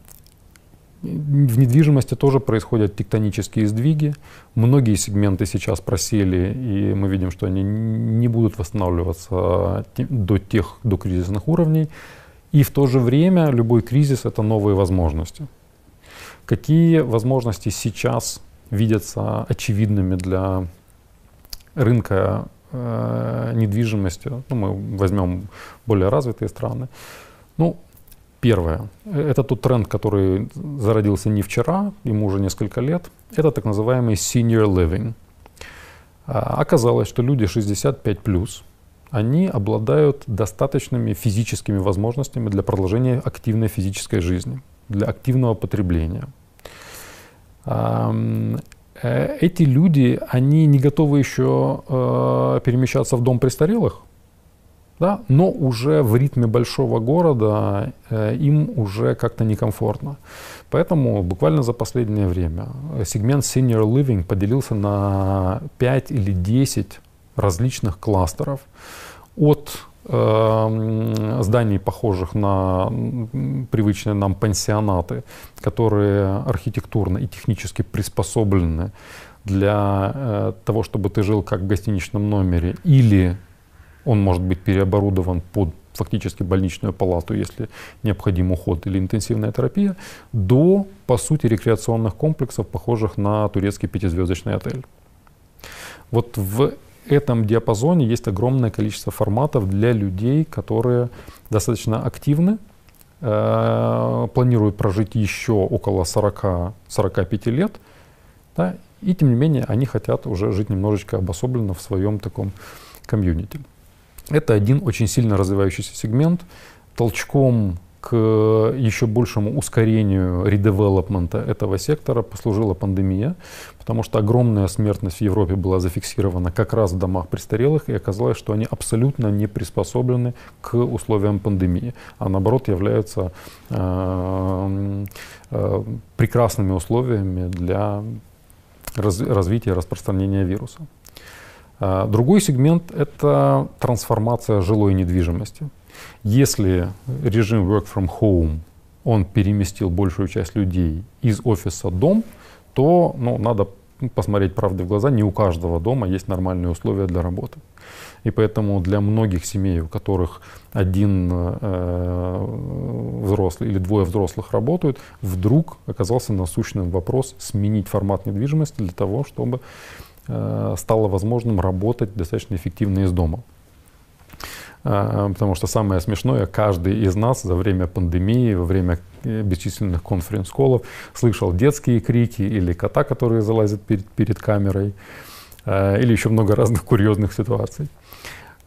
в недвижимости тоже происходят тектонические сдвиги. Многие сегменты сейчас просели, и мы видим, что они не будут восстанавливаться до тех до кризисных уровней. И в то же время любой кризис это новые возможности. Какие возможности сейчас видятся очевидными для рынка э, недвижимости, ну, мы возьмем более развитые страны. Ну, первое, это тот тренд, который зародился не вчера, ему уже несколько лет, это так называемый senior living. А, оказалось, что люди 65 плюс, они обладают достаточными физическими возможностями для продолжения активной физической жизни, для активного потребления. Э, эти люди, они не готовы еще э, перемещаться в дом престарелых, да, но уже в ритме большого города э, им уже как-то некомфортно. Поэтому буквально за последнее время сегмент Senior Living поделился на 5 или 10 различных кластеров от зданий, похожих на привычные нам пансионаты, которые архитектурно и технически приспособлены для э, того, чтобы ты жил как в гостиничном номере, или он может быть переоборудован под фактически больничную палату, если необходим уход или интенсивная терапия, до, по сути, рекреационных комплексов, похожих на турецкий пятизвездочный отель. Вот в этом диапазоне есть огромное количество форматов для людей, которые достаточно активны, э, планируют прожить еще около 40-45 лет, да, и тем не менее они хотят уже жить немножечко обособленно в своем таком комьюнити. Это один очень сильно развивающийся сегмент. Толчком к еще большему ускорению редевелопмента этого сектора послужила пандемия, потому что огромная смертность в Европе была зафиксирована как раз в домах престарелых, и оказалось, что они абсолютно не приспособлены к условиям пандемии, а наоборот являются э, э, прекрасными условиями для раз, развития и распространения вируса. Э, другой сегмент – это трансформация жилой недвижимости. Если режим work from home, он переместил большую часть людей из офиса дом, то ну, надо посмотреть правде в глаза, не у каждого дома есть нормальные условия для работы. И поэтому для многих семей, у которых один э, взрослый или двое взрослых работают, вдруг оказался насущным вопрос сменить формат недвижимости для того, чтобы э, стало возможным работать достаточно эффективно из дома. А, потому что самое смешное, каждый из нас за время пандемии, во время э, бесчисленных конференц-колов слышал детские крики или кота, которые залазят перед, перед камерой, а, или еще много разных курьезных ситуаций.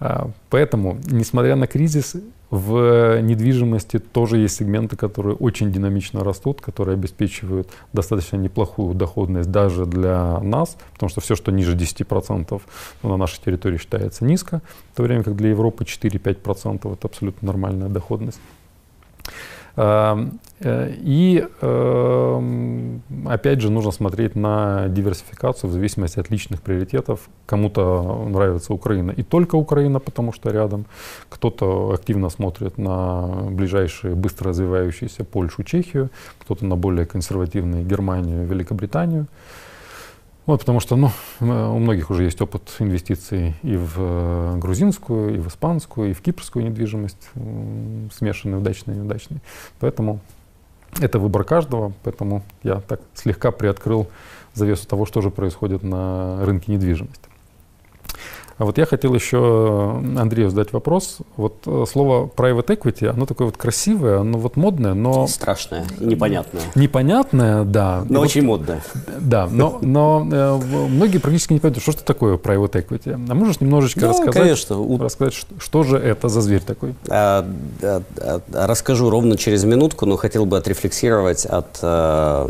А, поэтому, несмотря на кризис, в недвижимости тоже есть сегменты, которые очень динамично растут, которые обеспечивают достаточно неплохую доходность даже для нас, потому что все, что ниже 10% ну, на нашей территории считается низко, в то время как для Европы 4-5% это абсолютно нормальная доходность. Эм, э, и эм, опять же нужно смотреть на диверсификацию в зависимости от личных приоритетов. Кому-то нравится Украина и только Украина, потому что рядом. Кто-то активно смотрит на ближайшие быстро развивающиеся Польшу, Чехию, кто-то на более консервативные Германию, Великобританию. Вот, потому что ну, у многих уже есть опыт инвестиций и в э, грузинскую, и в испанскую, и в кипрскую недвижимость, смешанный, удачный и неудачный. Поэтому это выбор каждого, поэтому я так слегка приоткрыл завесу того, что же происходит на рынке недвижимости. А вот я хотел еще Андрею задать вопрос. Вот э, слово private equity, оно такое вот красивое, оно вот модное, но... Страшное, непонятное. Непонятное, да. Но и очень вот, модное. Да, но, но э, многие практически не понимают, что это такое private equity. А можешь немножечко да, рассказать, конечно. рассказать, что, что же это за зверь такой? А, а, а, расскажу ровно через минутку, но хотел бы отрефлексировать от а,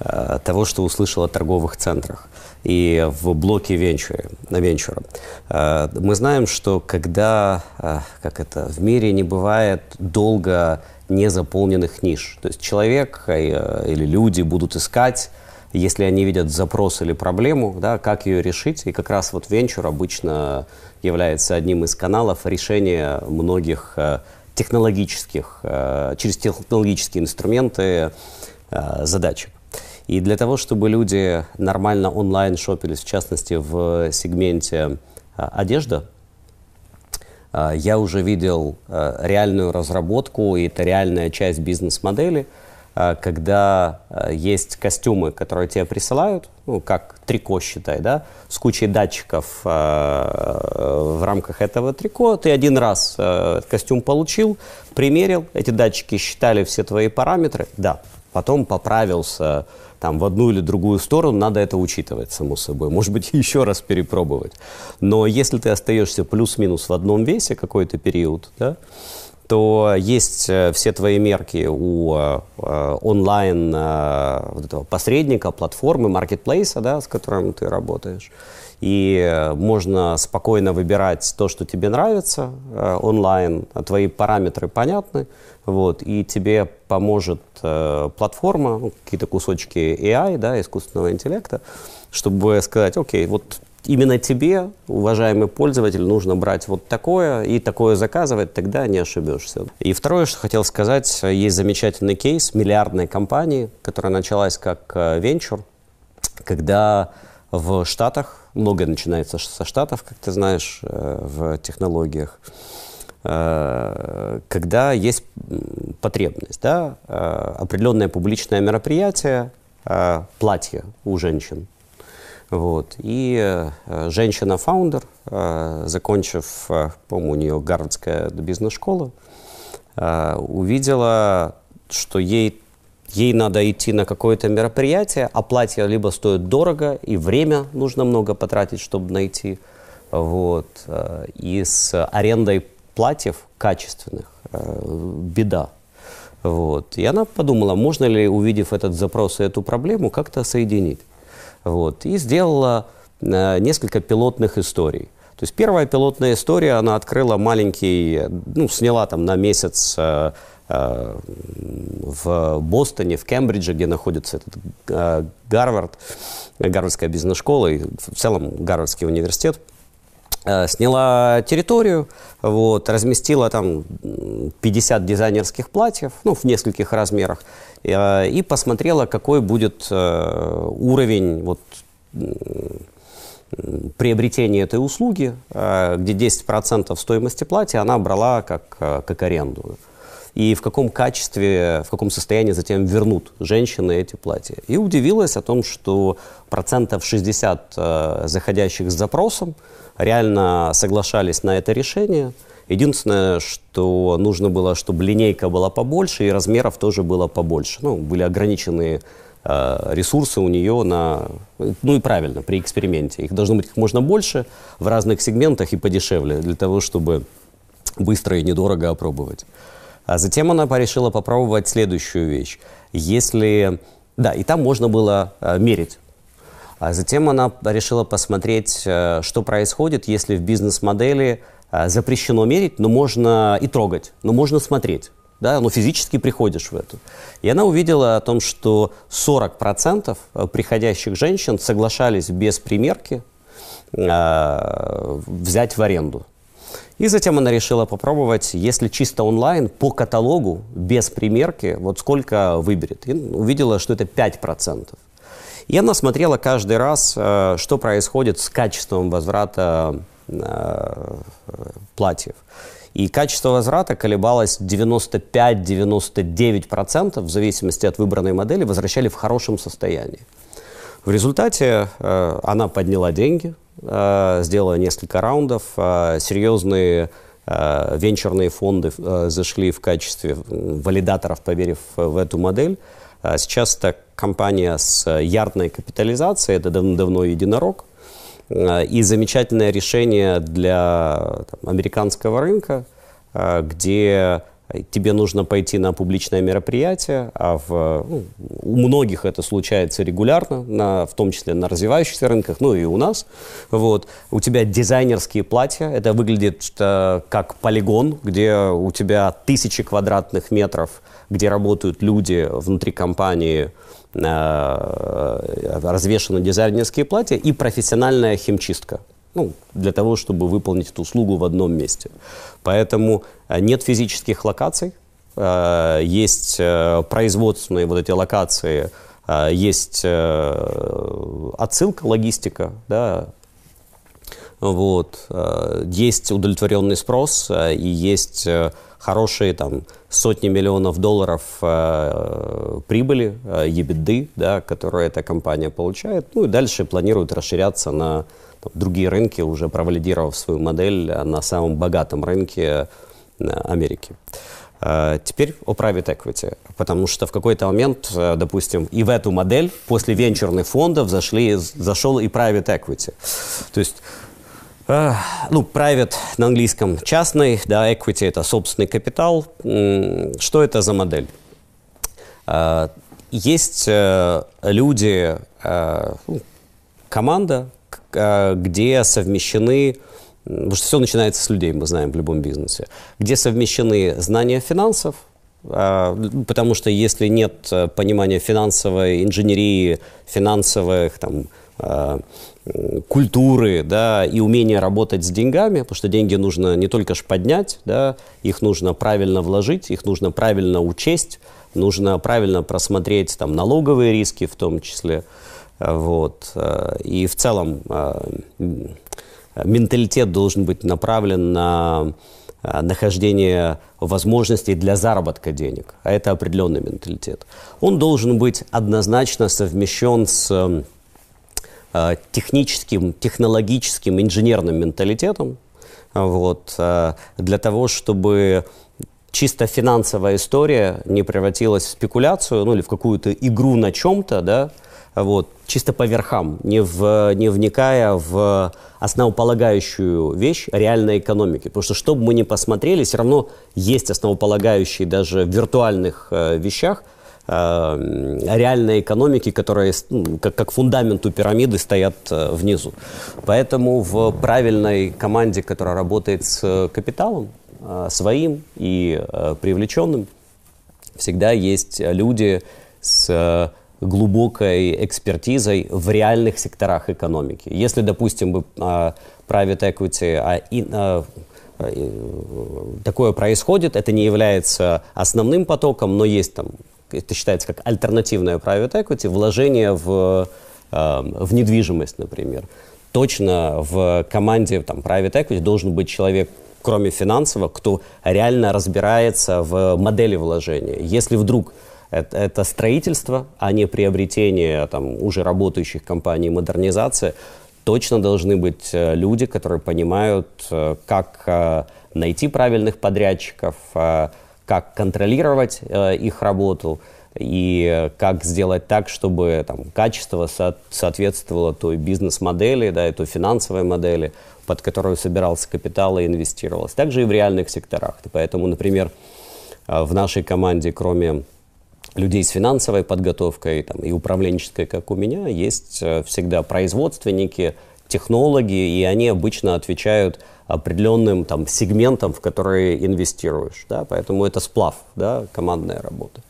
а, того, что услышал о торговых центрах и в блоке венчура, венчура. Э, мы знаем, что когда, э, как это, в мире не бывает долго незаполненных ниш. То есть человек э, или люди будут искать, если они видят запрос или проблему, да, как ее решить. И как раз вот венчур обычно является одним из каналов решения многих технологических, через технологические инструменты задачек. И для того, чтобы люди нормально онлайн шопились, в частности, в сегменте а, одежда, а, я уже видел а, реальную разработку, и это реальная часть бизнес-модели, когда есть костюмы, которые тебе присылают, ну, как трико, считай, да, с кучей датчиков в рамках этого трико. Ты один раз костюм получил, примерил, эти датчики считали все твои параметры, да, потом поправился там, в одну или другую сторону, надо это учитывать, само собой. Может быть, еще раз перепробовать. Но если ты остаешься плюс-минус в одном весе какой-то период, да, то есть э, все твои мерки у э, онлайн э, посредника, платформы, маркетплейса, да, с которым ты работаешь. И можно спокойно выбирать то, что тебе нравится э, онлайн, а твои параметры понятны, вот, и тебе поможет э, платформа, ну, какие-то кусочки AI, да, искусственного интеллекта, чтобы сказать, окей, вот именно тебе, уважаемый пользователь, нужно брать вот такое и такое заказывать, тогда не ошибешься. И второе, что хотел сказать, есть замечательный кейс миллиардной компании, которая началась как э, венчур, когда в Штатах, многое начинается со Штатов, как ты знаешь, э, в технологиях, э, когда есть потребность, да, э, определенное публичное мероприятие, платье у женщин. Вот. И женщина-фаундер, закончив, по-моему, у нее Гарвардская бизнес-школа, увидела, что ей ей надо идти на какое-то мероприятие, а платье либо стоит дорого, и время нужно много потратить, чтобы найти. Вот. Э, и с арендой платьев качественных э, беда. Вот. И она подумала, можно ли, увидев этот запрос и эту проблему, как-то соединить. Вот. И сделала э, несколько пилотных историй. То есть первая пилотная история, она открыла маленький, ну, сняла там на месяц в Бостоне, в Кембридже, где находится этот э, Гарвард, Гарвардская бизнес-школа и в целом Гарвардский университет, э, сняла территорию, вот, разместила там 50 дизайнерских платьев, ну, в нескольких размерах, и посмотрела, какой будет уровень вот, приобретения этой услуги, где 10% стоимости платья она брала как, как аренду и в каком качестве, в каком состоянии затем вернут женщины эти платья. И удивилась о том, что процентов 60 э, заходящих с запросом реально соглашались на это решение, Единственное, что нужно было, чтобы линейка была побольше и размеров тоже было побольше. Ну, были ограниченные э, ресурсы у нее на... Ну и правильно, при эксперименте. Их должно быть как можно больше в разных сегментах и подешевле, для того, чтобы быстро и недорого опробовать. А затем она решила попробовать следующую вещь. Если... Да, и там можно было э, мерить. А затем она решила посмотреть, э, что происходит, если в бизнес-модели а, запрещено мерить, но можно и трогать, но можно смотреть. Да, но физически приходишь в эту. И она увидела о том, что 40% э, приходящих женщин соглашались без примерки э, взять в аренду. И затем она решила попробовать, если чисто онлайн, по каталогу, без примерки, вот сколько выберет. И увидела, что это 5%. И она смотрела каждый раз, э, что происходит с качеством возврата Э, платьев. И качество возврата колебалось 95-99% в зависимости от выбранной модели, возвращали в хорошем состоянии. В результате э, она подняла деньги, сделала несколько раундов, э, серьезные э, венчурные фонды э, зашли в качестве валидаторов, поверив в эту модель. Сейчас это компания с ярдной капитализацией, это давно-давно единорог, Э, и замечательное решение для там, американского рынка, э, где тебе нужно пойти на публичное мероприятие, а в, ну, у многих это случается регулярно, на, в том числе на развивающихся рынках, ну и у нас. Вот. У тебя дизайнерские платья, это выглядит э, как полигон, где у тебя тысячи квадратных метров, где работают люди внутри компании, Э, развешаны дизайнерские платья и профессиональная химчистка. Ну, для того, чтобы выполнить эту услугу в одном месте. Поэтому э, нет физических локаций, э, есть производственные вот эти локации, есть отсылка, логистика, да, вот, есть удовлетворенный спрос и есть хорошие там сотни миллионов долларов э, прибыли, э, ебиды, да, которые эта компания получает. Ну и дальше планирует расширяться на там, другие рынки, уже провалидировав свою модель на самом богатом рынке э, Америки. Uh, теперь о private equity, потому что в какой-то момент, допустим, и в эту модель после венчурных фондов зашли, зашел и private equity. То есть ну, private на английском частный, да, equity это собственный капитал. Что это за модель? А, есть э, люди, э, ну, команда, где совмещены, потому что все начинается с людей, мы знаем в любом бизнесе, где совмещены знания финансов, потому что если нет э, понимания финансовой инженерии, финансовых там, культуры, да, и умения работать с деньгами, потому что деньги нужно не только ж поднять, да, их нужно правильно вложить, их нужно правильно учесть, нужно правильно просмотреть там налоговые риски в том числе, вот, и в целом менталитет должен быть направлен на нахождение возможностей для заработка денег, а это определенный менталитет. Он должен быть однозначно совмещен с Э, техническим, технологическим, инженерным менталитетом, вот, э, для того, чтобы чисто финансовая история не превратилась в спекуляцию, ну или в какую-то игру на чем-то, да, вот, чисто по верхам, не, в, не вникая в основополагающую вещь реальной экономики. Потому что, что бы мы ни посмотрели, все равно есть основополагающие даже в виртуальных э, вещах – Э, реальной экономики, которые ну, как, как фундамент у пирамиды стоят э, внизу. Поэтому в правильной команде, которая работает с капиталом, э, своим и привлеченным, всегда есть люди с глубокой экспертизой в реальных секторах экономики. Если, допустим, бы private equity, а, такое происходит, это не является основным потоком, но есть там это считается как альтернативное private equity, вложение в, э, в недвижимость, например. Точно в команде там, private equity должен быть человек, кроме финансового, кто реально разбирается в модели вложения. Если вдруг это, это строительство, а не приобретение там, уже работающих компаний, модернизация, точно должны быть люди, которые понимают, как найти правильных подрядчиков, как контролировать их работу и как сделать так, чтобы там, качество со- соответствовало той бизнес-модели, да, и той финансовой модели, под которую собирался капитал и инвестировалось. Также и в реальных секторах. Поэтому, например, в нашей команде, кроме людей с финансовой подготовкой там, и управленческой, как у меня, есть э, всегда производственники, технологи, и они обычно отвечают определенным там, сегментам, в которые инвестируешь. Да? Поэтому это сплав, да, командная работа.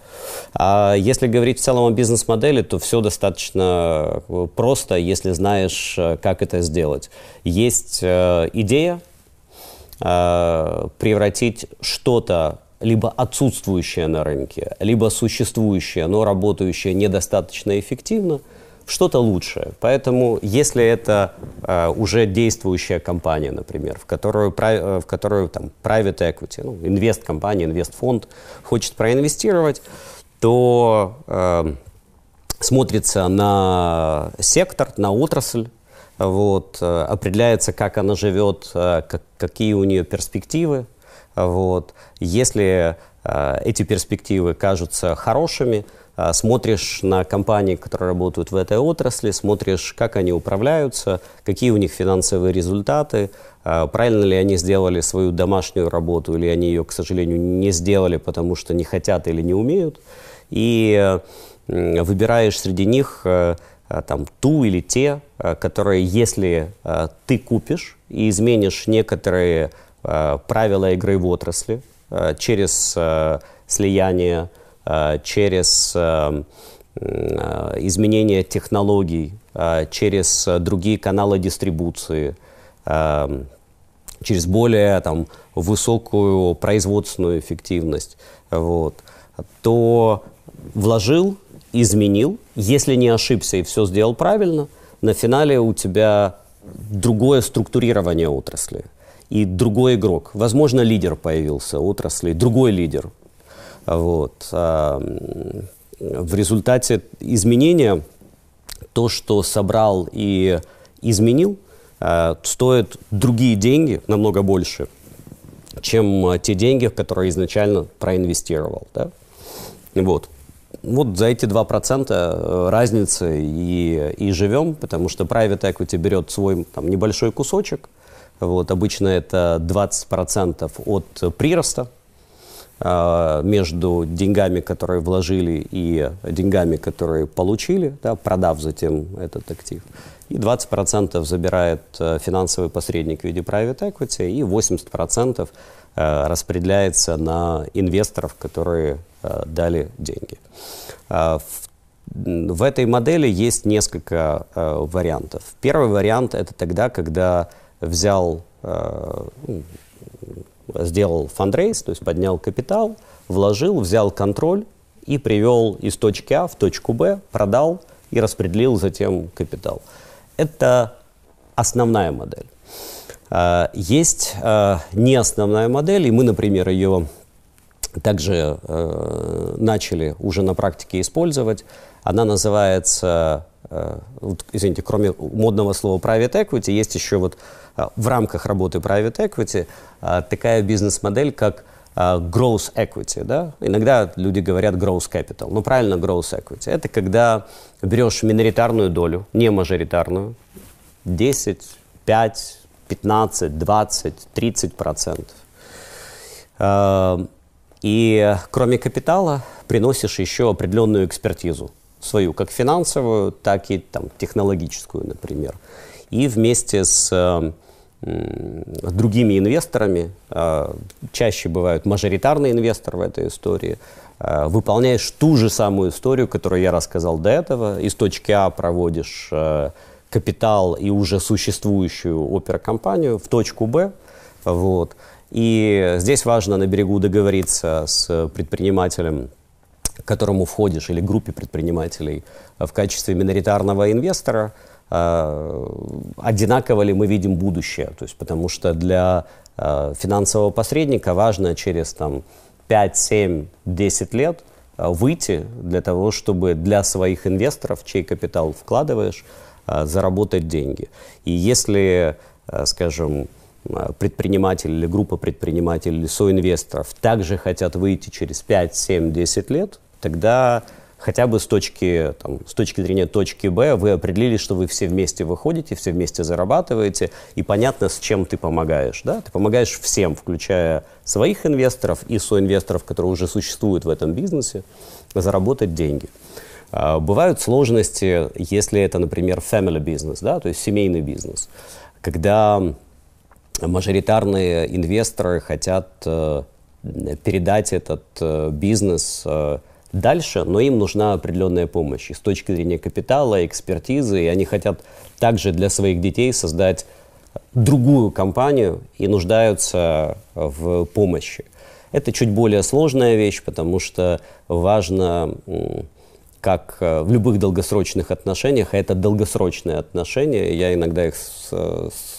А если говорить в целом о бизнес-модели, то все достаточно э, просто, если знаешь, э, как это сделать. Есть идея превратить что-то либо отсутствующее на рынке, либо существующее, но работающее недостаточно эффективно, что-то лучшее. Поэтому, если это э, уже действующая компания, например, в которую, э, в которую там, private equity, ну, инвест-компания, инвест-фонд хочет проинвестировать, то э, смотрится на сектор, на отрасль, вот, э, определяется, как она живет, э, как, какие у нее перспективы, вот. Если э, эти перспективы кажутся хорошими, смотришь на компании, которые работают в этой отрасли, смотришь, как они управляются, какие у них финансовые результаты, э, правильно ли они сделали свою домашнюю работу, или они ее, к сожалению, не сделали, потому что не хотят или не умеют. И выбираешь среди них там, ту или те, которые, если ты купишь и изменишь некоторые Э, правила игры в отрасли э, через э, слияние, через изменение технологий, через другие каналы дистрибуции, через более там, высокую производственную эффективность, вот, то вложил, изменил, если не ошибся и все сделал правильно, на финале у тебя другое структурирование отрасли и другой игрок. Возможно, лидер появился отрасли, другой лидер. Вот. А, в результате изменения то, что собрал и изменил, а, стоит другие деньги, намного больше, чем те деньги, которые изначально проинвестировал. Да? Вот. Вот за эти 2% э, разницы и, и живем, потому что private equity берет свой там, небольшой кусочек – вот, обычно это 20% от прироста между деньгами, которые вложили, и деньгами, которые получили, да, продав затем этот актив. И 20% забирает э, финансовый посредник в виде private equity, и 80% э, распределяется на инвесторов, которые э, дали деньги. Э, в этой модели есть несколько вариантов. Первый вариант это тогда, когда взял, ну, сделал фандрейс, то есть поднял капитал, вложил, взял контроль и привел из точки А в точку Б, продал и распределил затем капитал. Это основная модель. Э, есть э, не основная модель, и мы, например, ее также начали уже на практике использовать. Она называется, извините, кроме модного слова private equity, есть еще вот а, в рамках работы private equity а, такая бизнес-модель, как а, growth equity. Да? Иногда люди говорят growth capital. Но правильно growth equity. Это когда берешь миноритарную долю, не мажоритарную, 10, 5, 15, 20, 30 процентов. И кроме капитала приносишь еще определенную экспертизу свою, как финансовую, так и там, технологическую, например. И вместе с другими инвесторами, а, чаще бывают мажоритарный инвестор в этой истории, а, выполняешь ту же самую историю, которую я рассказал до этого. Из точки А проводишь а, капитал и уже существующую оперкомпанию в точку Б. Вот. И здесь важно на берегу договориться с предпринимателем, к которому входишь, или группе предпринимателей в качестве миноритарного инвестора – одинаково ли мы видим будущее. То есть, потому что для э, финансового посредника важно через там, 5, 7, 10 лет э, выйти для того, чтобы для своих инвесторов, чей капитал вкладываешь, заработать деньги. И если, скажем, предприниматель или группа предпринимателей или соинвесторов также хотят выйти через 5, 7, 10 лет, тогда хотя бы с точки, там, с точки зрения точки Б вы определили, что вы все вместе выходите, все вместе зарабатываете, и понятно, с чем ты помогаешь. Да? Ты помогаешь всем, включая своих инвесторов и соинвесторов, которые уже существуют в этом бизнесе, заработать деньги. А, бывают сложности, если это, например, family бизнес, да, то есть семейный бизнес, когда мажоритарные инвесторы хотят э, передать этот э, бизнес э, дальше, но им нужна определенная помощь. И с точки зрения капитала, экспертизы, и они хотят также для своих детей создать другую компанию и нуждаются в помощи. Это чуть более сложная вещь, потому что важно, как в любых долгосрочных отношениях, а это долгосрочные отношения, я иногда их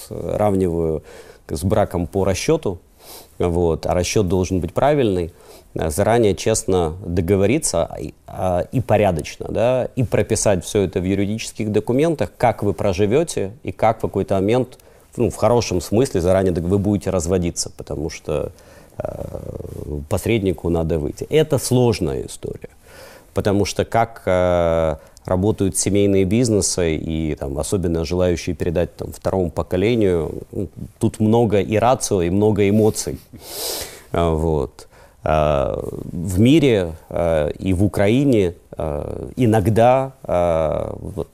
сравниваю с браком по расчету, вот, а расчет должен быть правильный, Э, заранее честно договориться и, а, и порядочно, да, и прописать все это в юридических документах, как вы проживете и как в какой-то момент, ну, в хорошем смысле, заранее вы будете разводиться, потому что э, посреднику надо выйти. Это сложная история, потому что как э, работают семейные бизнесы и там, особенно желающие передать там, второму поколению, ну, тут много и рацио, и много эмоций. Вот. Э, в мире э, и в Украине э, иногда вот,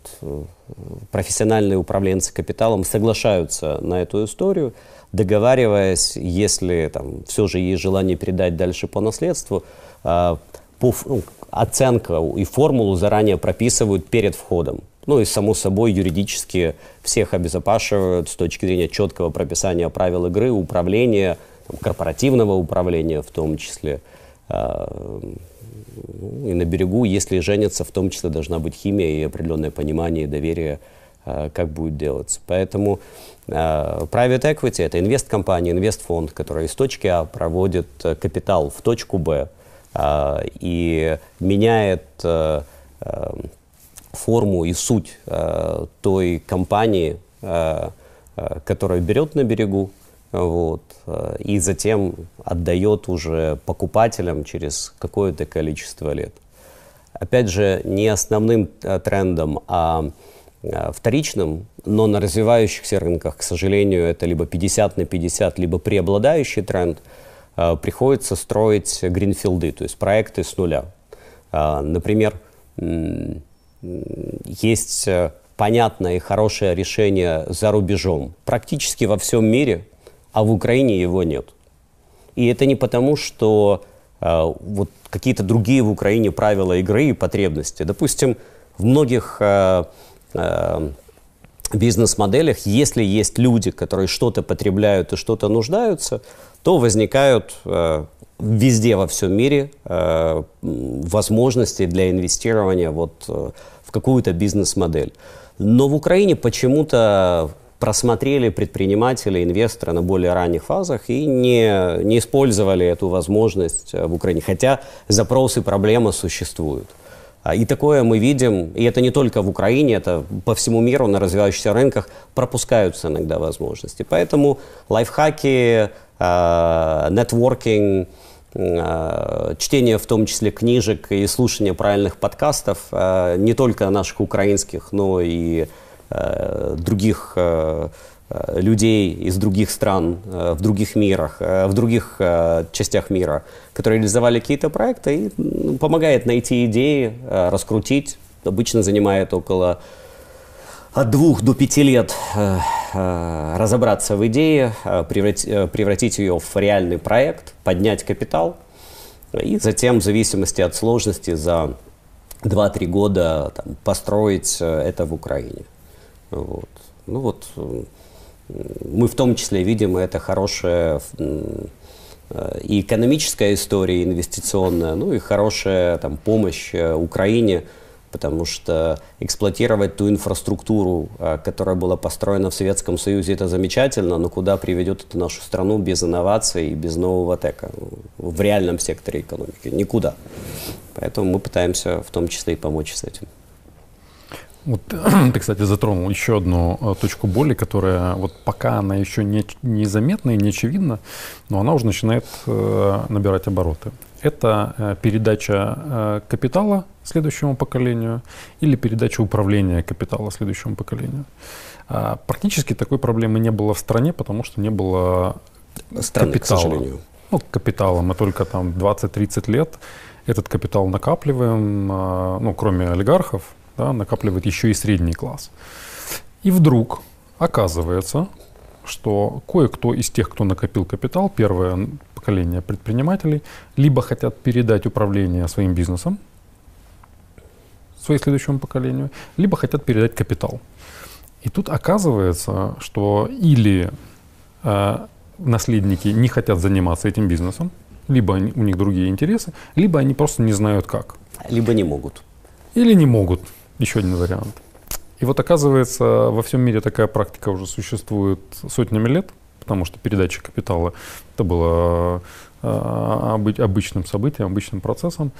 профессиональные управленцы капиталом соглашаются на эту историю, договариваясь, если там, все же есть желание передать дальше по наследству, по, ну, оценка и формулу заранее прописывают перед входом. Ну и, само собой, юридически всех обезопашивают с точки зрения четкого прописания правил игры, управления, корпоративного управления в том числе. А, и на берегу, если женятся, в том числе должна быть химия и определенное понимание и доверие, а, как будет делаться. Поэтому а, private equity – это инвесткомпания, инвестфонд, который из точки А проводит э, капитал в точку Б и меняет э, э, форму и суть той компании, которая берет на берегу, вот, э, и затем отдает уже покупателям через какое-то количество лет. Опять же, не основным э, трендом, а э, вторичным, но на развивающихся рынках, к сожалению, это либо 50 на 50, либо преобладающий тренд, приходится строить гринфилды, то есть проекты с нуля. Например, есть понятное и хорошее решение за рубежом. Практически во всем мире – а в Украине его нет. И это не потому, что э, вот какие-то другие в Украине правила игры и потребности. Допустим, в многих э, э, бизнес-моделях, если есть люди, которые что-то потребляют и что-то нуждаются, то возникают э, везде во всем мире э, возможности для инвестирования вот, э, в какую-то бизнес-модель. Но в Украине почему-то просмотрели предприниматели, инвесторы на более ранних фазах и не, не использовали эту возможность э, в Украине. Хотя запросы, проблемы существуют. А, и такое мы видим, и это не только в Украине, это по всему миру на развивающихся рынках пропускаются иногда возможности. Поэтому лайфхаки, э, нетворкинг, э, чтение в том числе книжек и слушание правильных подкастов, не только наших украинских, но и других э, э, людей из других стран, в других мирах, в других частях мира, которые реализовали какие-то проекты и помогает найти идеи, раскрутить. Обычно занимает около от двух до пяти лет разобраться в идее, превратить ее в реальный проект, поднять капитал и затем в зависимости от сложности за 2-3 года там, построить это в Украине. Вот. Ну вот мы в том числе видим это хорошая э, и экономическая история, инвестиционная, ну и хорошая там, помощь э, Украине, потому что эксплуатировать ту инфраструктуру, э, которая была построена в Советском Союзе, это замечательно, но куда приведет это нашу страну без инноваций и без нового тека в реальном секторе экономики? Никуда. Поэтому мы пытаемся в том числе и помочь с этим. Вот ты, кстати, затронул еще одну э, точку боли, которая вот пока она еще не, незаметна и не очевидна, но она уже начинает э, набирать обороты. Это э, передача э, капитала следующему поколению или передача управления капитала следующему поколению. А, практически такой проблемы не было в стране, потому что не было Страны, капитала. К сожалению. Ну, капитала мы только там 20-30 лет этот капитал накапливаем, ну, кроме олигархов, да, накапливает еще и средний класс. И вдруг оказывается, что кое-кто из тех, кто накопил капитал, первое поколение предпринимателей, либо хотят передать управление своим бизнесом своему следующему поколению, либо хотят передать капитал. И тут оказывается, что или э, наследники не хотят заниматься этим бизнесом, либо они, у них другие интересы, либо они просто не знают как. Либо не могут. Или не могут. Еще один вариант. И вот оказывается, во всем мире такая практика уже существует сотнями лет, потому что передача капитала это было э, обычным событием, обычным процессом.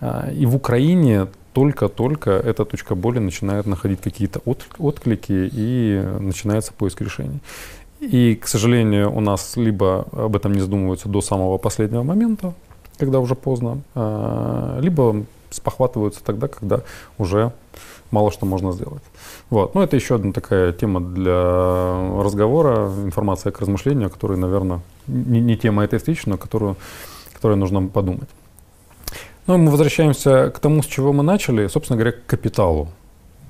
А, и в Украине только-только эта точка боли начинает находить какие-то отклики и начинается поиск решений. И, к сожалению, у нас либо об этом не задумываются до самого последнего момента, когда уже поздно, а, либо спохватываются тогда, когда уже мало что можно сделать. Вот. Но это еще одна такая тема для разговора, информация к размышлению, которая, наверное, не, не тема этой встречи, но которую, которой нужно подумать. Ну, мы возвращаемся к тому, с чего мы начали, собственно говоря, к капиталу.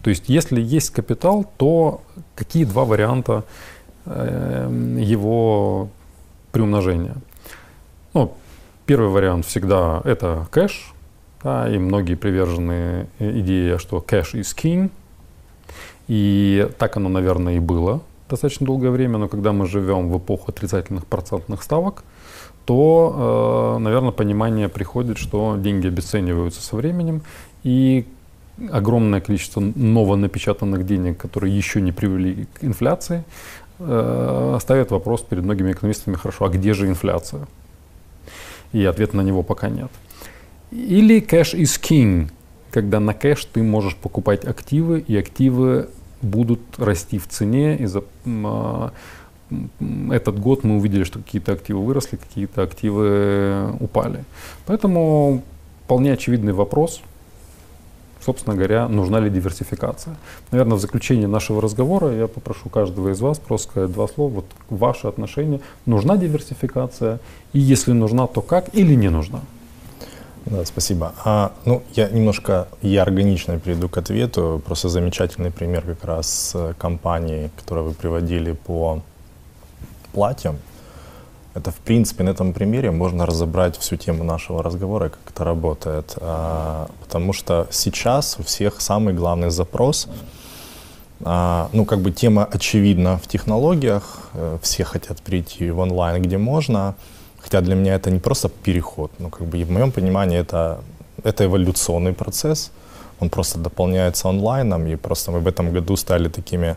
То есть, если есть капитал, то какие два варианта Эм, его приумножения. Ну, первый вариант всегда это кэш, да, и многие привержены идее, что кэш is king. И так оно, наверное, и было достаточно долгое время, но когда мы живем в эпоху отрицательных процентных ставок, то, э, наверное, понимание приходит, что деньги обесцениваются со временем, и огромное количество новонапечатанных денег, которые еще не привели к инфляции, э, ставит вопрос перед многими экономистами, хорошо, а где же инфляция? И ответа на него пока нет. Или cash is king, когда на кэш ты можешь покупать активы, и активы будут расти в цене. И за, э, этот год мы увидели, что какие-то активы выросли, какие-то активы упали. Поэтому вполне очевидный вопрос – собственно говоря, нужна ли диверсификация. Наверное, в заключение нашего разговора я попрошу каждого из вас просто сказать два слова. Вот ваше отношение. Нужна диверсификация? И если нужна, то как или не нужна? Да, спасибо. А, ну, я немножко, я органично перейду к ответу. Просто замечательный пример как раз компании, которую вы приводили по платьям. Это, в принципе, на этом примере можно разобрать всю тему нашего разговора, как это работает. А, потому что сейчас у всех самый главный запрос, а, ну, как бы тема очевидна в технологиях, э, все хотят прийти в онлайн, где можно, хотя для меня это не просто переход, ну, как бы в моем понимании это, это эволюционный процесс, он просто дополняется онлайном, и просто мы в этом году стали такими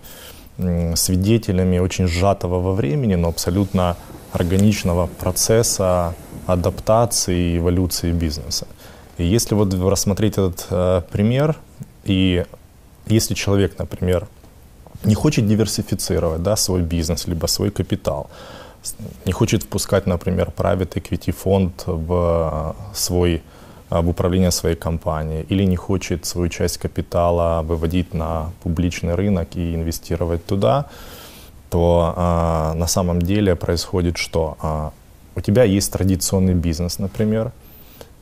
свидетелями очень сжатого во времени, но абсолютно органичного процесса адаптации и эволюции бизнеса. И если вот рассмотреть этот э, пример, и если человек, например, не хочет диверсифицировать да, свой бизнес, либо свой капитал, не хочет впускать, например, private equity фонд в э, свой э, в управление своей компанией или не хочет свою часть капитала выводить на публичный рынок и инвестировать туда, то а, на самом деле происходит что? А, у тебя есть традиционный бизнес, например,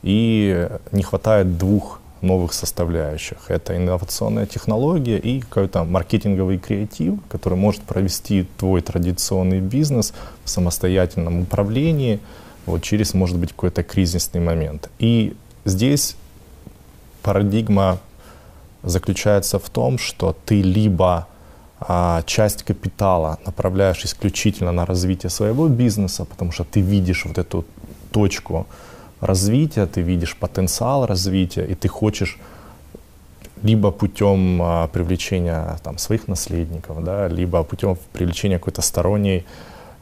и не хватает двух новых составляющих. Это инновационная технология и какой-то маркетинговый креатив, который может провести твой традиционный бизнес в самостоятельном управлении вот через, может быть, какой-то кризисный момент. И здесь парадигма заключается в том, что ты либо а, часть капитала направляешь исключительно на развитие своего бизнеса, потому что ты видишь вот эту точку развития, ты видишь потенциал развития, и ты хочешь либо путем а, привлечения там, своих наследников, да, либо путем привлечения какой-то сторонней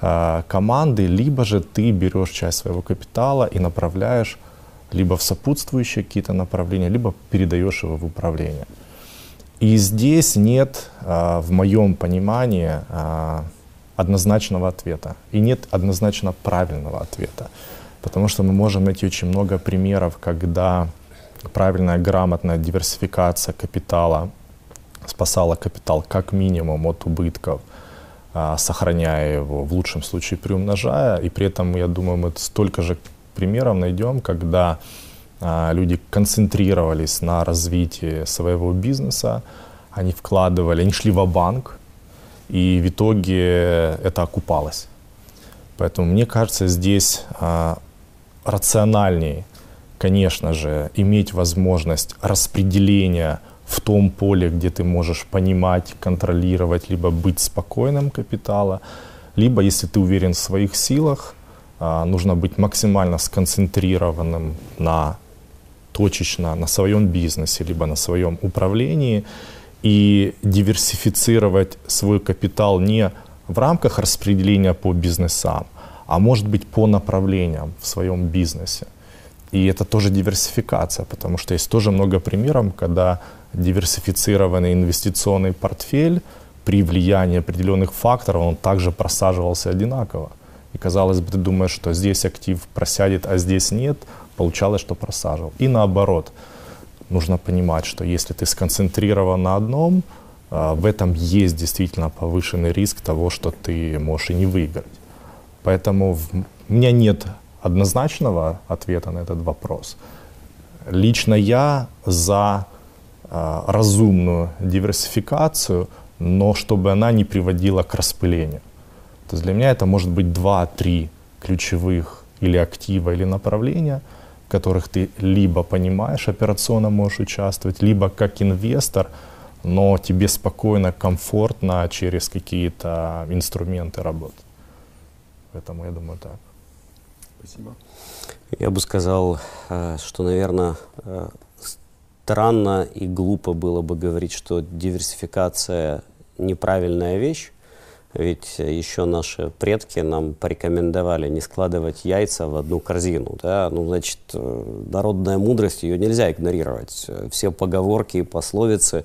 а, команды, либо же ты берешь часть своего капитала и направляешь либо в сопутствующие какие-то направления, либо передаешь его в управление. И здесь нет, а, в моем понимании, а, однозначного ответа. И нет однозначно правильного ответа. Потому что мы можем найти очень много примеров, когда правильная, грамотная диверсификация капитала спасала капитал как минимум от убытков, а, сохраняя его, в лучшем случае приумножая. И при этом, я думаю, мы столько же примеров найдем, когда а, люди концентрировались на развитии своего бизнеса, они вкладывали, они шли в банк и в итоге это окупалось. Поэтому мне кажется, здесь рациональнее, конечно же, иметь возможность распределения в том поле, где ты можешь понимать, контролировать, либо быть спокойным капитала, либо, если ты уверен в своих силах, а, нужно быть максимально сконцентрированным на точечно на своем бизнесе, либо на своем управлении и диверсифицировать свой капитал не в рамках распределения по бизнесам, а может быть по направлениям в своем бизнесе. И это тоже диверсификация, потому что есть тоже много примеров, когда диверсифицированный инвестиционный портфель при влиянии определенных факторов, он также просаживался одинаково. И казалось бы, ты думаешь, что здесь актив просядет, а здесь нет, получалось, что просаживал. И наоборот, нужно понимать, что если ты сконцентрирован на одном, а, в этом есть действительно повышенный риск того, что ты можешь и не выиграть. Поэтому у меня нет однозначного ответа на этот вопрос. Лично я за э, разумную диверсификацию, но чтобы она не приводила к распылению. То есть для меня это может быть два-три ключевых или актива, или направления, в которых ты либо понимаешь, операционно можешь участвовать, либо как инвестор, но тебе спокойно, комфортно через какие-то инструменты работать. Поэтому я думаю так. Спасибо. Я бы сказал, э, что, наверное, э, странно и глупо было бы говорить, что диверсификация неправильная вещь, ведь еще наши предки нам порекомендовали не складывать яйца в одну корзину. Да? Ну, значит, э, народная мудрость, ее нельзя игнорировать. Все поговорки и пословицы,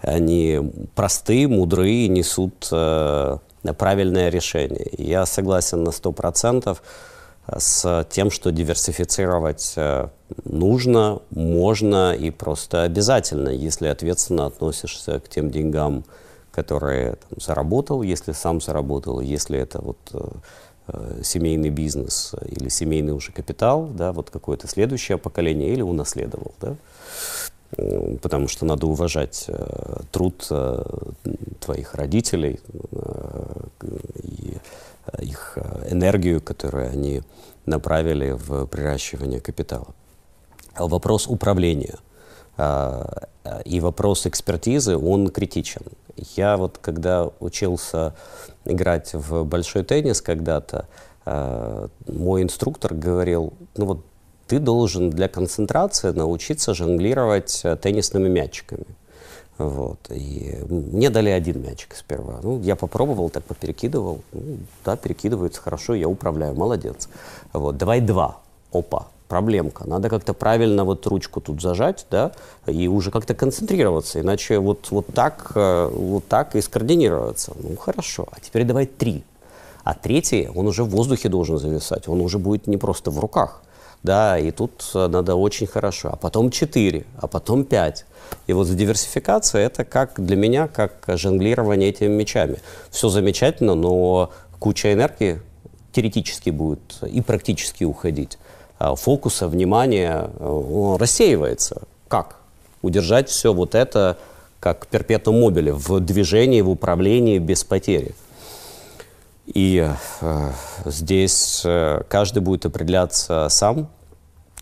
они простые, мудрые, несут э, правильное решение. Я согласен на сто процентов с тем, что диверсифицировать э, нужно, можно и просто обязательно, если ответственно относишься к тем деньгам, которые там, заработал, если сам заработал, если это вот э, э, семейный бизнес или семейный уже капитал, да, вот какое-то следующее поколение или унаследовал, да, потому что надо уважать э, труд э, твоих родителей э, и э, их э, энергию, которую они направили в приращивание капитала. Вопрос управления – и вопрос экспертизы, он критичен. Я вот когда учился играть в большой теннис когда-то, мой инструктор говорил, ну вот ты должен для концентрации научиться жонглировать э, теннисными мячиками. Вот. И мне дали один мячик сперва. Ну, я попробовал, так поперекидывал. Ну, да, перекидывается хорошо, я управляю, молодец. Вот. Давай два. Опа, проблемка. Надо как-то правильно вот ручку тут зажать, да, и уже как-то концентрироваться, иначе вот, вот, так, э, вот так и скоординироваться. Ну, хорошо. А теперь давай три. А третий, он уже в воздухе должен зависать, он уже будет не просто в руках. Да, и тут надо очень хорошо. А потом четыре, а потом пять. И вот диверсификация это как для меня, как жонглирование этими мечами. Все замечательно, но куча энергии теоретически будет и практически уходить. Э, фокуса, внимания, э, рассеивается. Как? Удержать все вот это как перпетум мобиле в движении, в управлении без потери. И э, здесь э, каждый будет определяться сам,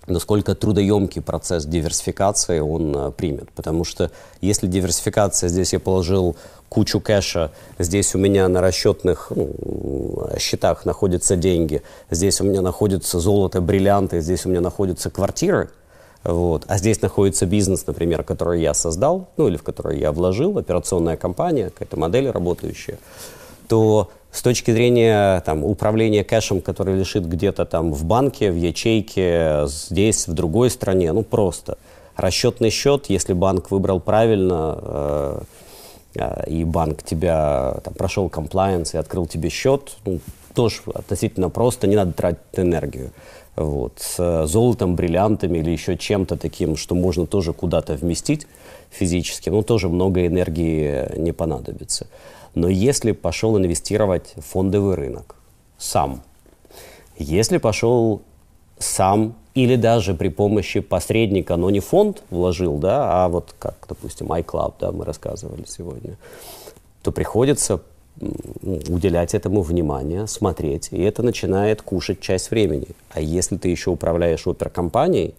насколько трудоемкий процесс диверсификации он э, примет. Потому что если диверсификация, здесь я положил кучу кэша, здесь у меня на расчетных ну, счетах находятся деньги, здесь у меня находится золото, бриллианты, здесь у меня находятся квартиры, вот. А здесь находится бизнес, например, который я создал, ну или в который я вложил, операционная компания, какая-то модель работающая, то с точки зрения там, управления кэшем, который лежит где-то там в банке, в ячейке, здесь, в другой стране, ну просто. Расчетный счет, если банк выбрал правильно, э, э, и банк тебя там, прошел комплайенс и открыл тебе счет, ну, тоже относительно просто, не надо тратить энергию. Вот. С золотом, бриллиантами или еще чем-то таким, что можно тоже куда-то вместить физически, ну, тоже много энергии не понадобится. Но если пошел инвестировать в фондовый рынок сам, если пошел сам или даже при помощи посредника, но не фонд вложил, да, а вот как, допустим, iCloud, да, мы рассказывали сегодня, то приходится уделять этому внимание, смотреть, и это начинает кушать часть времени. А если ты еще управляешь оперкомпанией,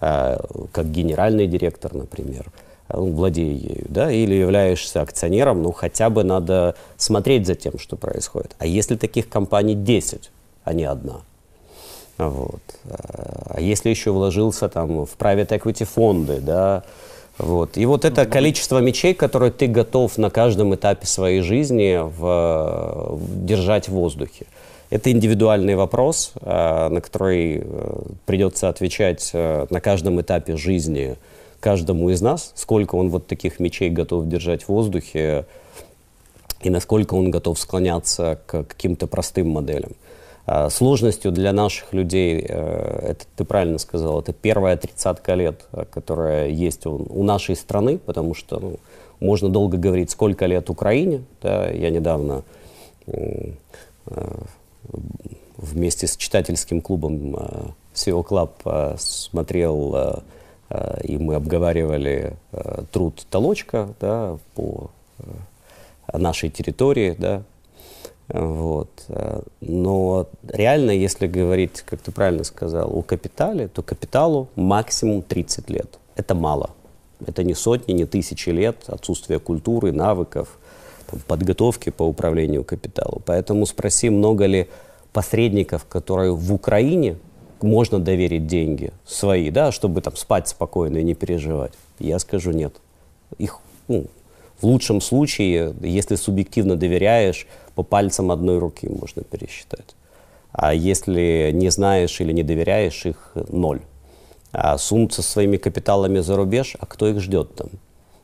э, как генеральный директор, например, ну, владея ею, да, или являешься акционером, ну, хотя бы надо смотреть за тем, что происходит. А если таких компаний 10, а не одна, вот. А если еще вложился там в private equity фонды, да, вот. И вот это количество мечей, которые ты готов на каждом этапе своей жизни в, в, держать в воздухе. Это индивидуальный вопрос, э, на который э, придется отвечать на каждом этапе жизни каждому из нас, сколько он вот таких мечей готов держать в воздухе и насколько он готов склоняться к каким-то простым моделям. А, сложностью для наших людей, э, это ты правильно сказал, это первая тридцатка лет, э, которая есть у, у нашей страны, потому что ну, можно долго говорить, сколько лет Украине. Да, я недавно э, вместе с читательским клубом SEO Club смотрел, и мы обговаривали труд Толочка да, по нашей территории, да, вот. Но реально, если говорить, как ты правильно сказал, о капитале, то капиталу максимум 30 лет. Это мало. Это не сотни, не тысячи лет отсутствия культуры, навыков, там, подготовки по управлению капиталу. Поэтому спроси, много ли посредников, которые в Украине можно доверить деньги свои, да, чтобы там спать спокойно и не переживать. Я скажу нет. Их ну, в лучшем случае, если субъективно доверяешь, по пальцам одной руки можно пересчитать. А если не знаешь или не доверяешь, их ноль. А сунуться своими капиталами за рубеж, а кто их ждет там?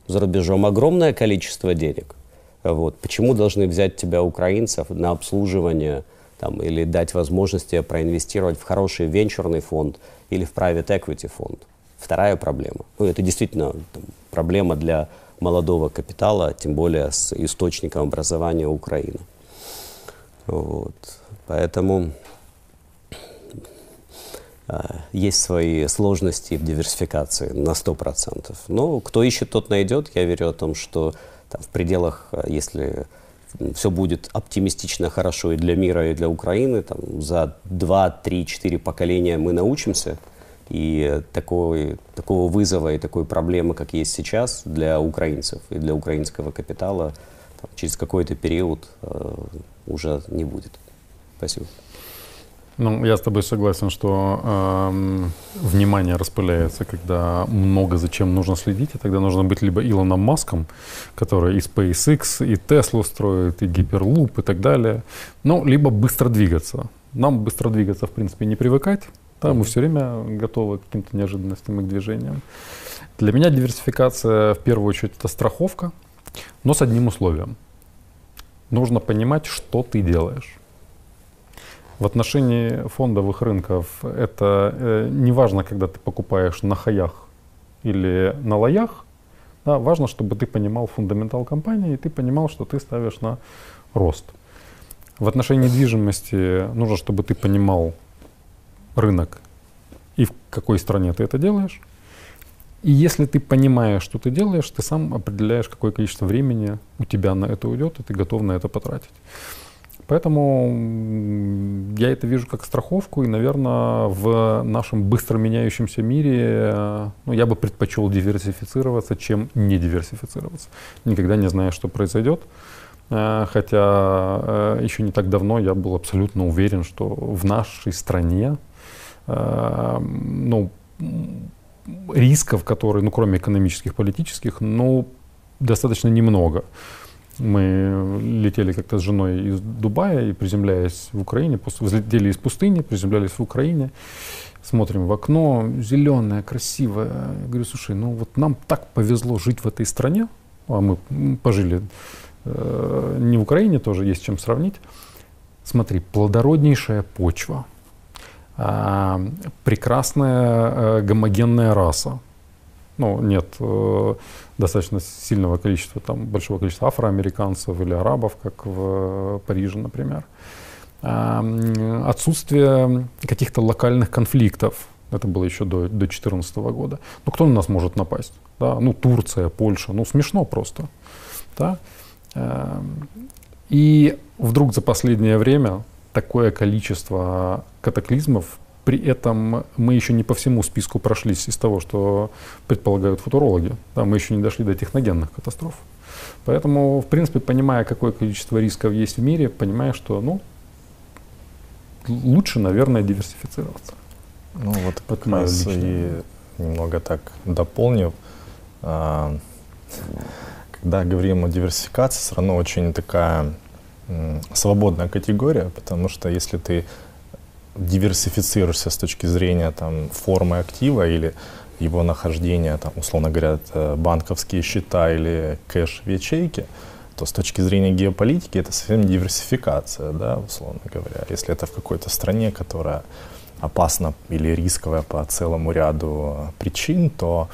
За рубежом огромное количество денег. Вот. Почему должны взять тебя, украинцев, на обслуживание там, или дать возможности проинвестировать в хороший венчурный фонд или в private equity фонд? Вторая проблема. Ну, это действительно там, проблема для молодого капитала, тем более с источником образования Украины. Вот. Поэтому а, есть свои сложности в диверсификации на 100%. Но кто ищет, тот найдет. Я верю о том, что там, в пределах, а, если все будет оптимистично хорошо и для мира, и для Украины, там, за 2, 3, 4 поколения мы научимся и такой, такого вызова и такой проблемы, как есть сейчас для украинцев и для украинского капитала, там, через какой-то период э, уже не будет. Спасибо. Ну, я с тобой согласен, что э, внимание распыляется, когда много зачем нужно следить, и тогда нужно быть либо Илоном Маском, который и SpaceX, и Tesla строит, и Hyperloop, и так далее, ну, либо быстро двигаться. Нам быстро двигаться, в принципе, не привыкать, да, мы все время готовы к каким-то неожиданностям и к движениям. Для меня диверсификация, в первую очередь, это страховка, но с одним условием. Нужно понимать, что ты делаешь. В отношении фондовых рынков это э, не важно, когда ты покупаешь на хаях или на лоях. Да, важно, чтобы ты понимал фундаментал компании, и ты понимал, что ты ставишь на рост. В отношении недвижимости нужно, чтобы ты понимал рынок и в какой стране ты это делаешь. И если ты понимаешь, что ты делаешь, ты сам определяешь, какое количество времени у тебя на это уйдет, и ты готов на это потратить. Поэтому я это вижу как страховку, и, наверное, в нашем быстро меняющемся мире ну, я бы предпочел диверсифицироваться, чем не диверсифицироваться. Никогда не знаю, что произойдет. Э, хотя э, еще не так давно я был абсолютно уверен, что в нашей стране э, ну, рисков, которые, ну, кроме экономических, политических, ну, достаточно немного. Мы летели как-то с женой из Дубая и приземляясь в Украине, взлетели из пустыни, приземлялись в Украине, смотрим в окно, зеленое, красивое. Я говорю, слушай, ну вот нам так повезло жить в этой стране, а мы пожили э, не в Украине, тоже есть чем сравнить. Смотри, плодороднейшая почва, э, прекрасная э, гомогенная раса. Ну, нет э, достаточно сильного количества, там, большого количества афроамериканцев или арабов, как в Париже, например. Э, отсутствие каких-то локальных конфликтов. Это было еще до 2014 года. Ну, кто на нас может напасть? Да? Ну, Турция, Польша. Ну, смешно просто. Да? Эм, и вдруг за последнее время такое количество катаклизмов, при этом мы еще не по всему списку прошлись из того, что предполагают футурологи. Да, мы еще не дошли до техногенных катастроф. Поэтому, в принципе, понимая, какое количество рисков есть в мире, понимая, что ну, лучше, наверное, диверсифицироваться. Ну вот как раз и немного так дополнив, а, когда говорим о диверсификации, все равно очень такая свободная категория, потому что если ты диверсифицируешься с точки зрения там, формы актива или его нахождения, там, условно говоря, банковские счета или кэш в ячейке, то с точки зрения геополитики это совсем диверсификация, да, условно говоря. Если это в какой-то стране, которая опасна или рисковая по целому ряду причин, то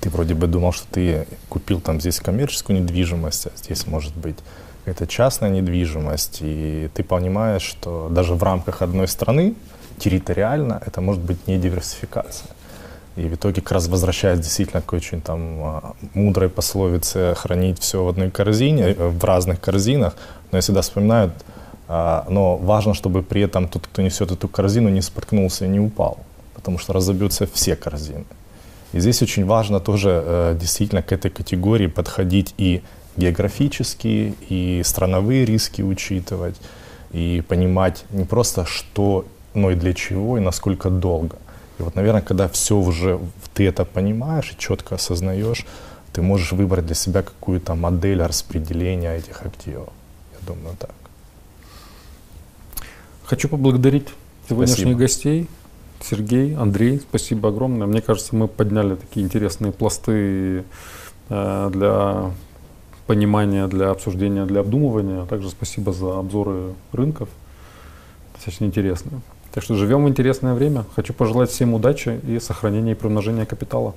ты вроде бы думал, что ты купил там здесь коммерческую недвижимость, а здесь может быть это частная недвижимость, и ты понимаешь, что даже в рамках одной страны территориально это может быть не диверсификация. И в итоге как раз возвращаясь действительно к очень там а, мудрой пословице хранить все в одной корзине, э, в разных корзинах. Но я всегда вспоминаю, а, но важно, чтобы при этом тот, кто несет эту корзину, не споткнулся и не упал, потому что разобьются все корзины. И здесь очень важно тоже э, действительно к этой категории подходить и географические, и страновые риски учитывать, и понимать не просто что, но и для чего, и насколько долго. И вот, наверное, когда все уже ты это понимаешь и четко осознаешь, ты можешь выбрать для себя какую-то модель распределения этих активов. Я думаю, так. Хочу поблагодарить сегодняшних спасибо. гостей. Сергей, Андрей, спасибо огромное. Мне кажется, мы подняли такие интересные пласты э, для понимания, для обсуждения, для обдумывания. Также спасибо за обзоры рынков. Достаточно интересно. Так что живем в интересное время. Хочу пожелать всем удачи и сохранения и примножения капитала.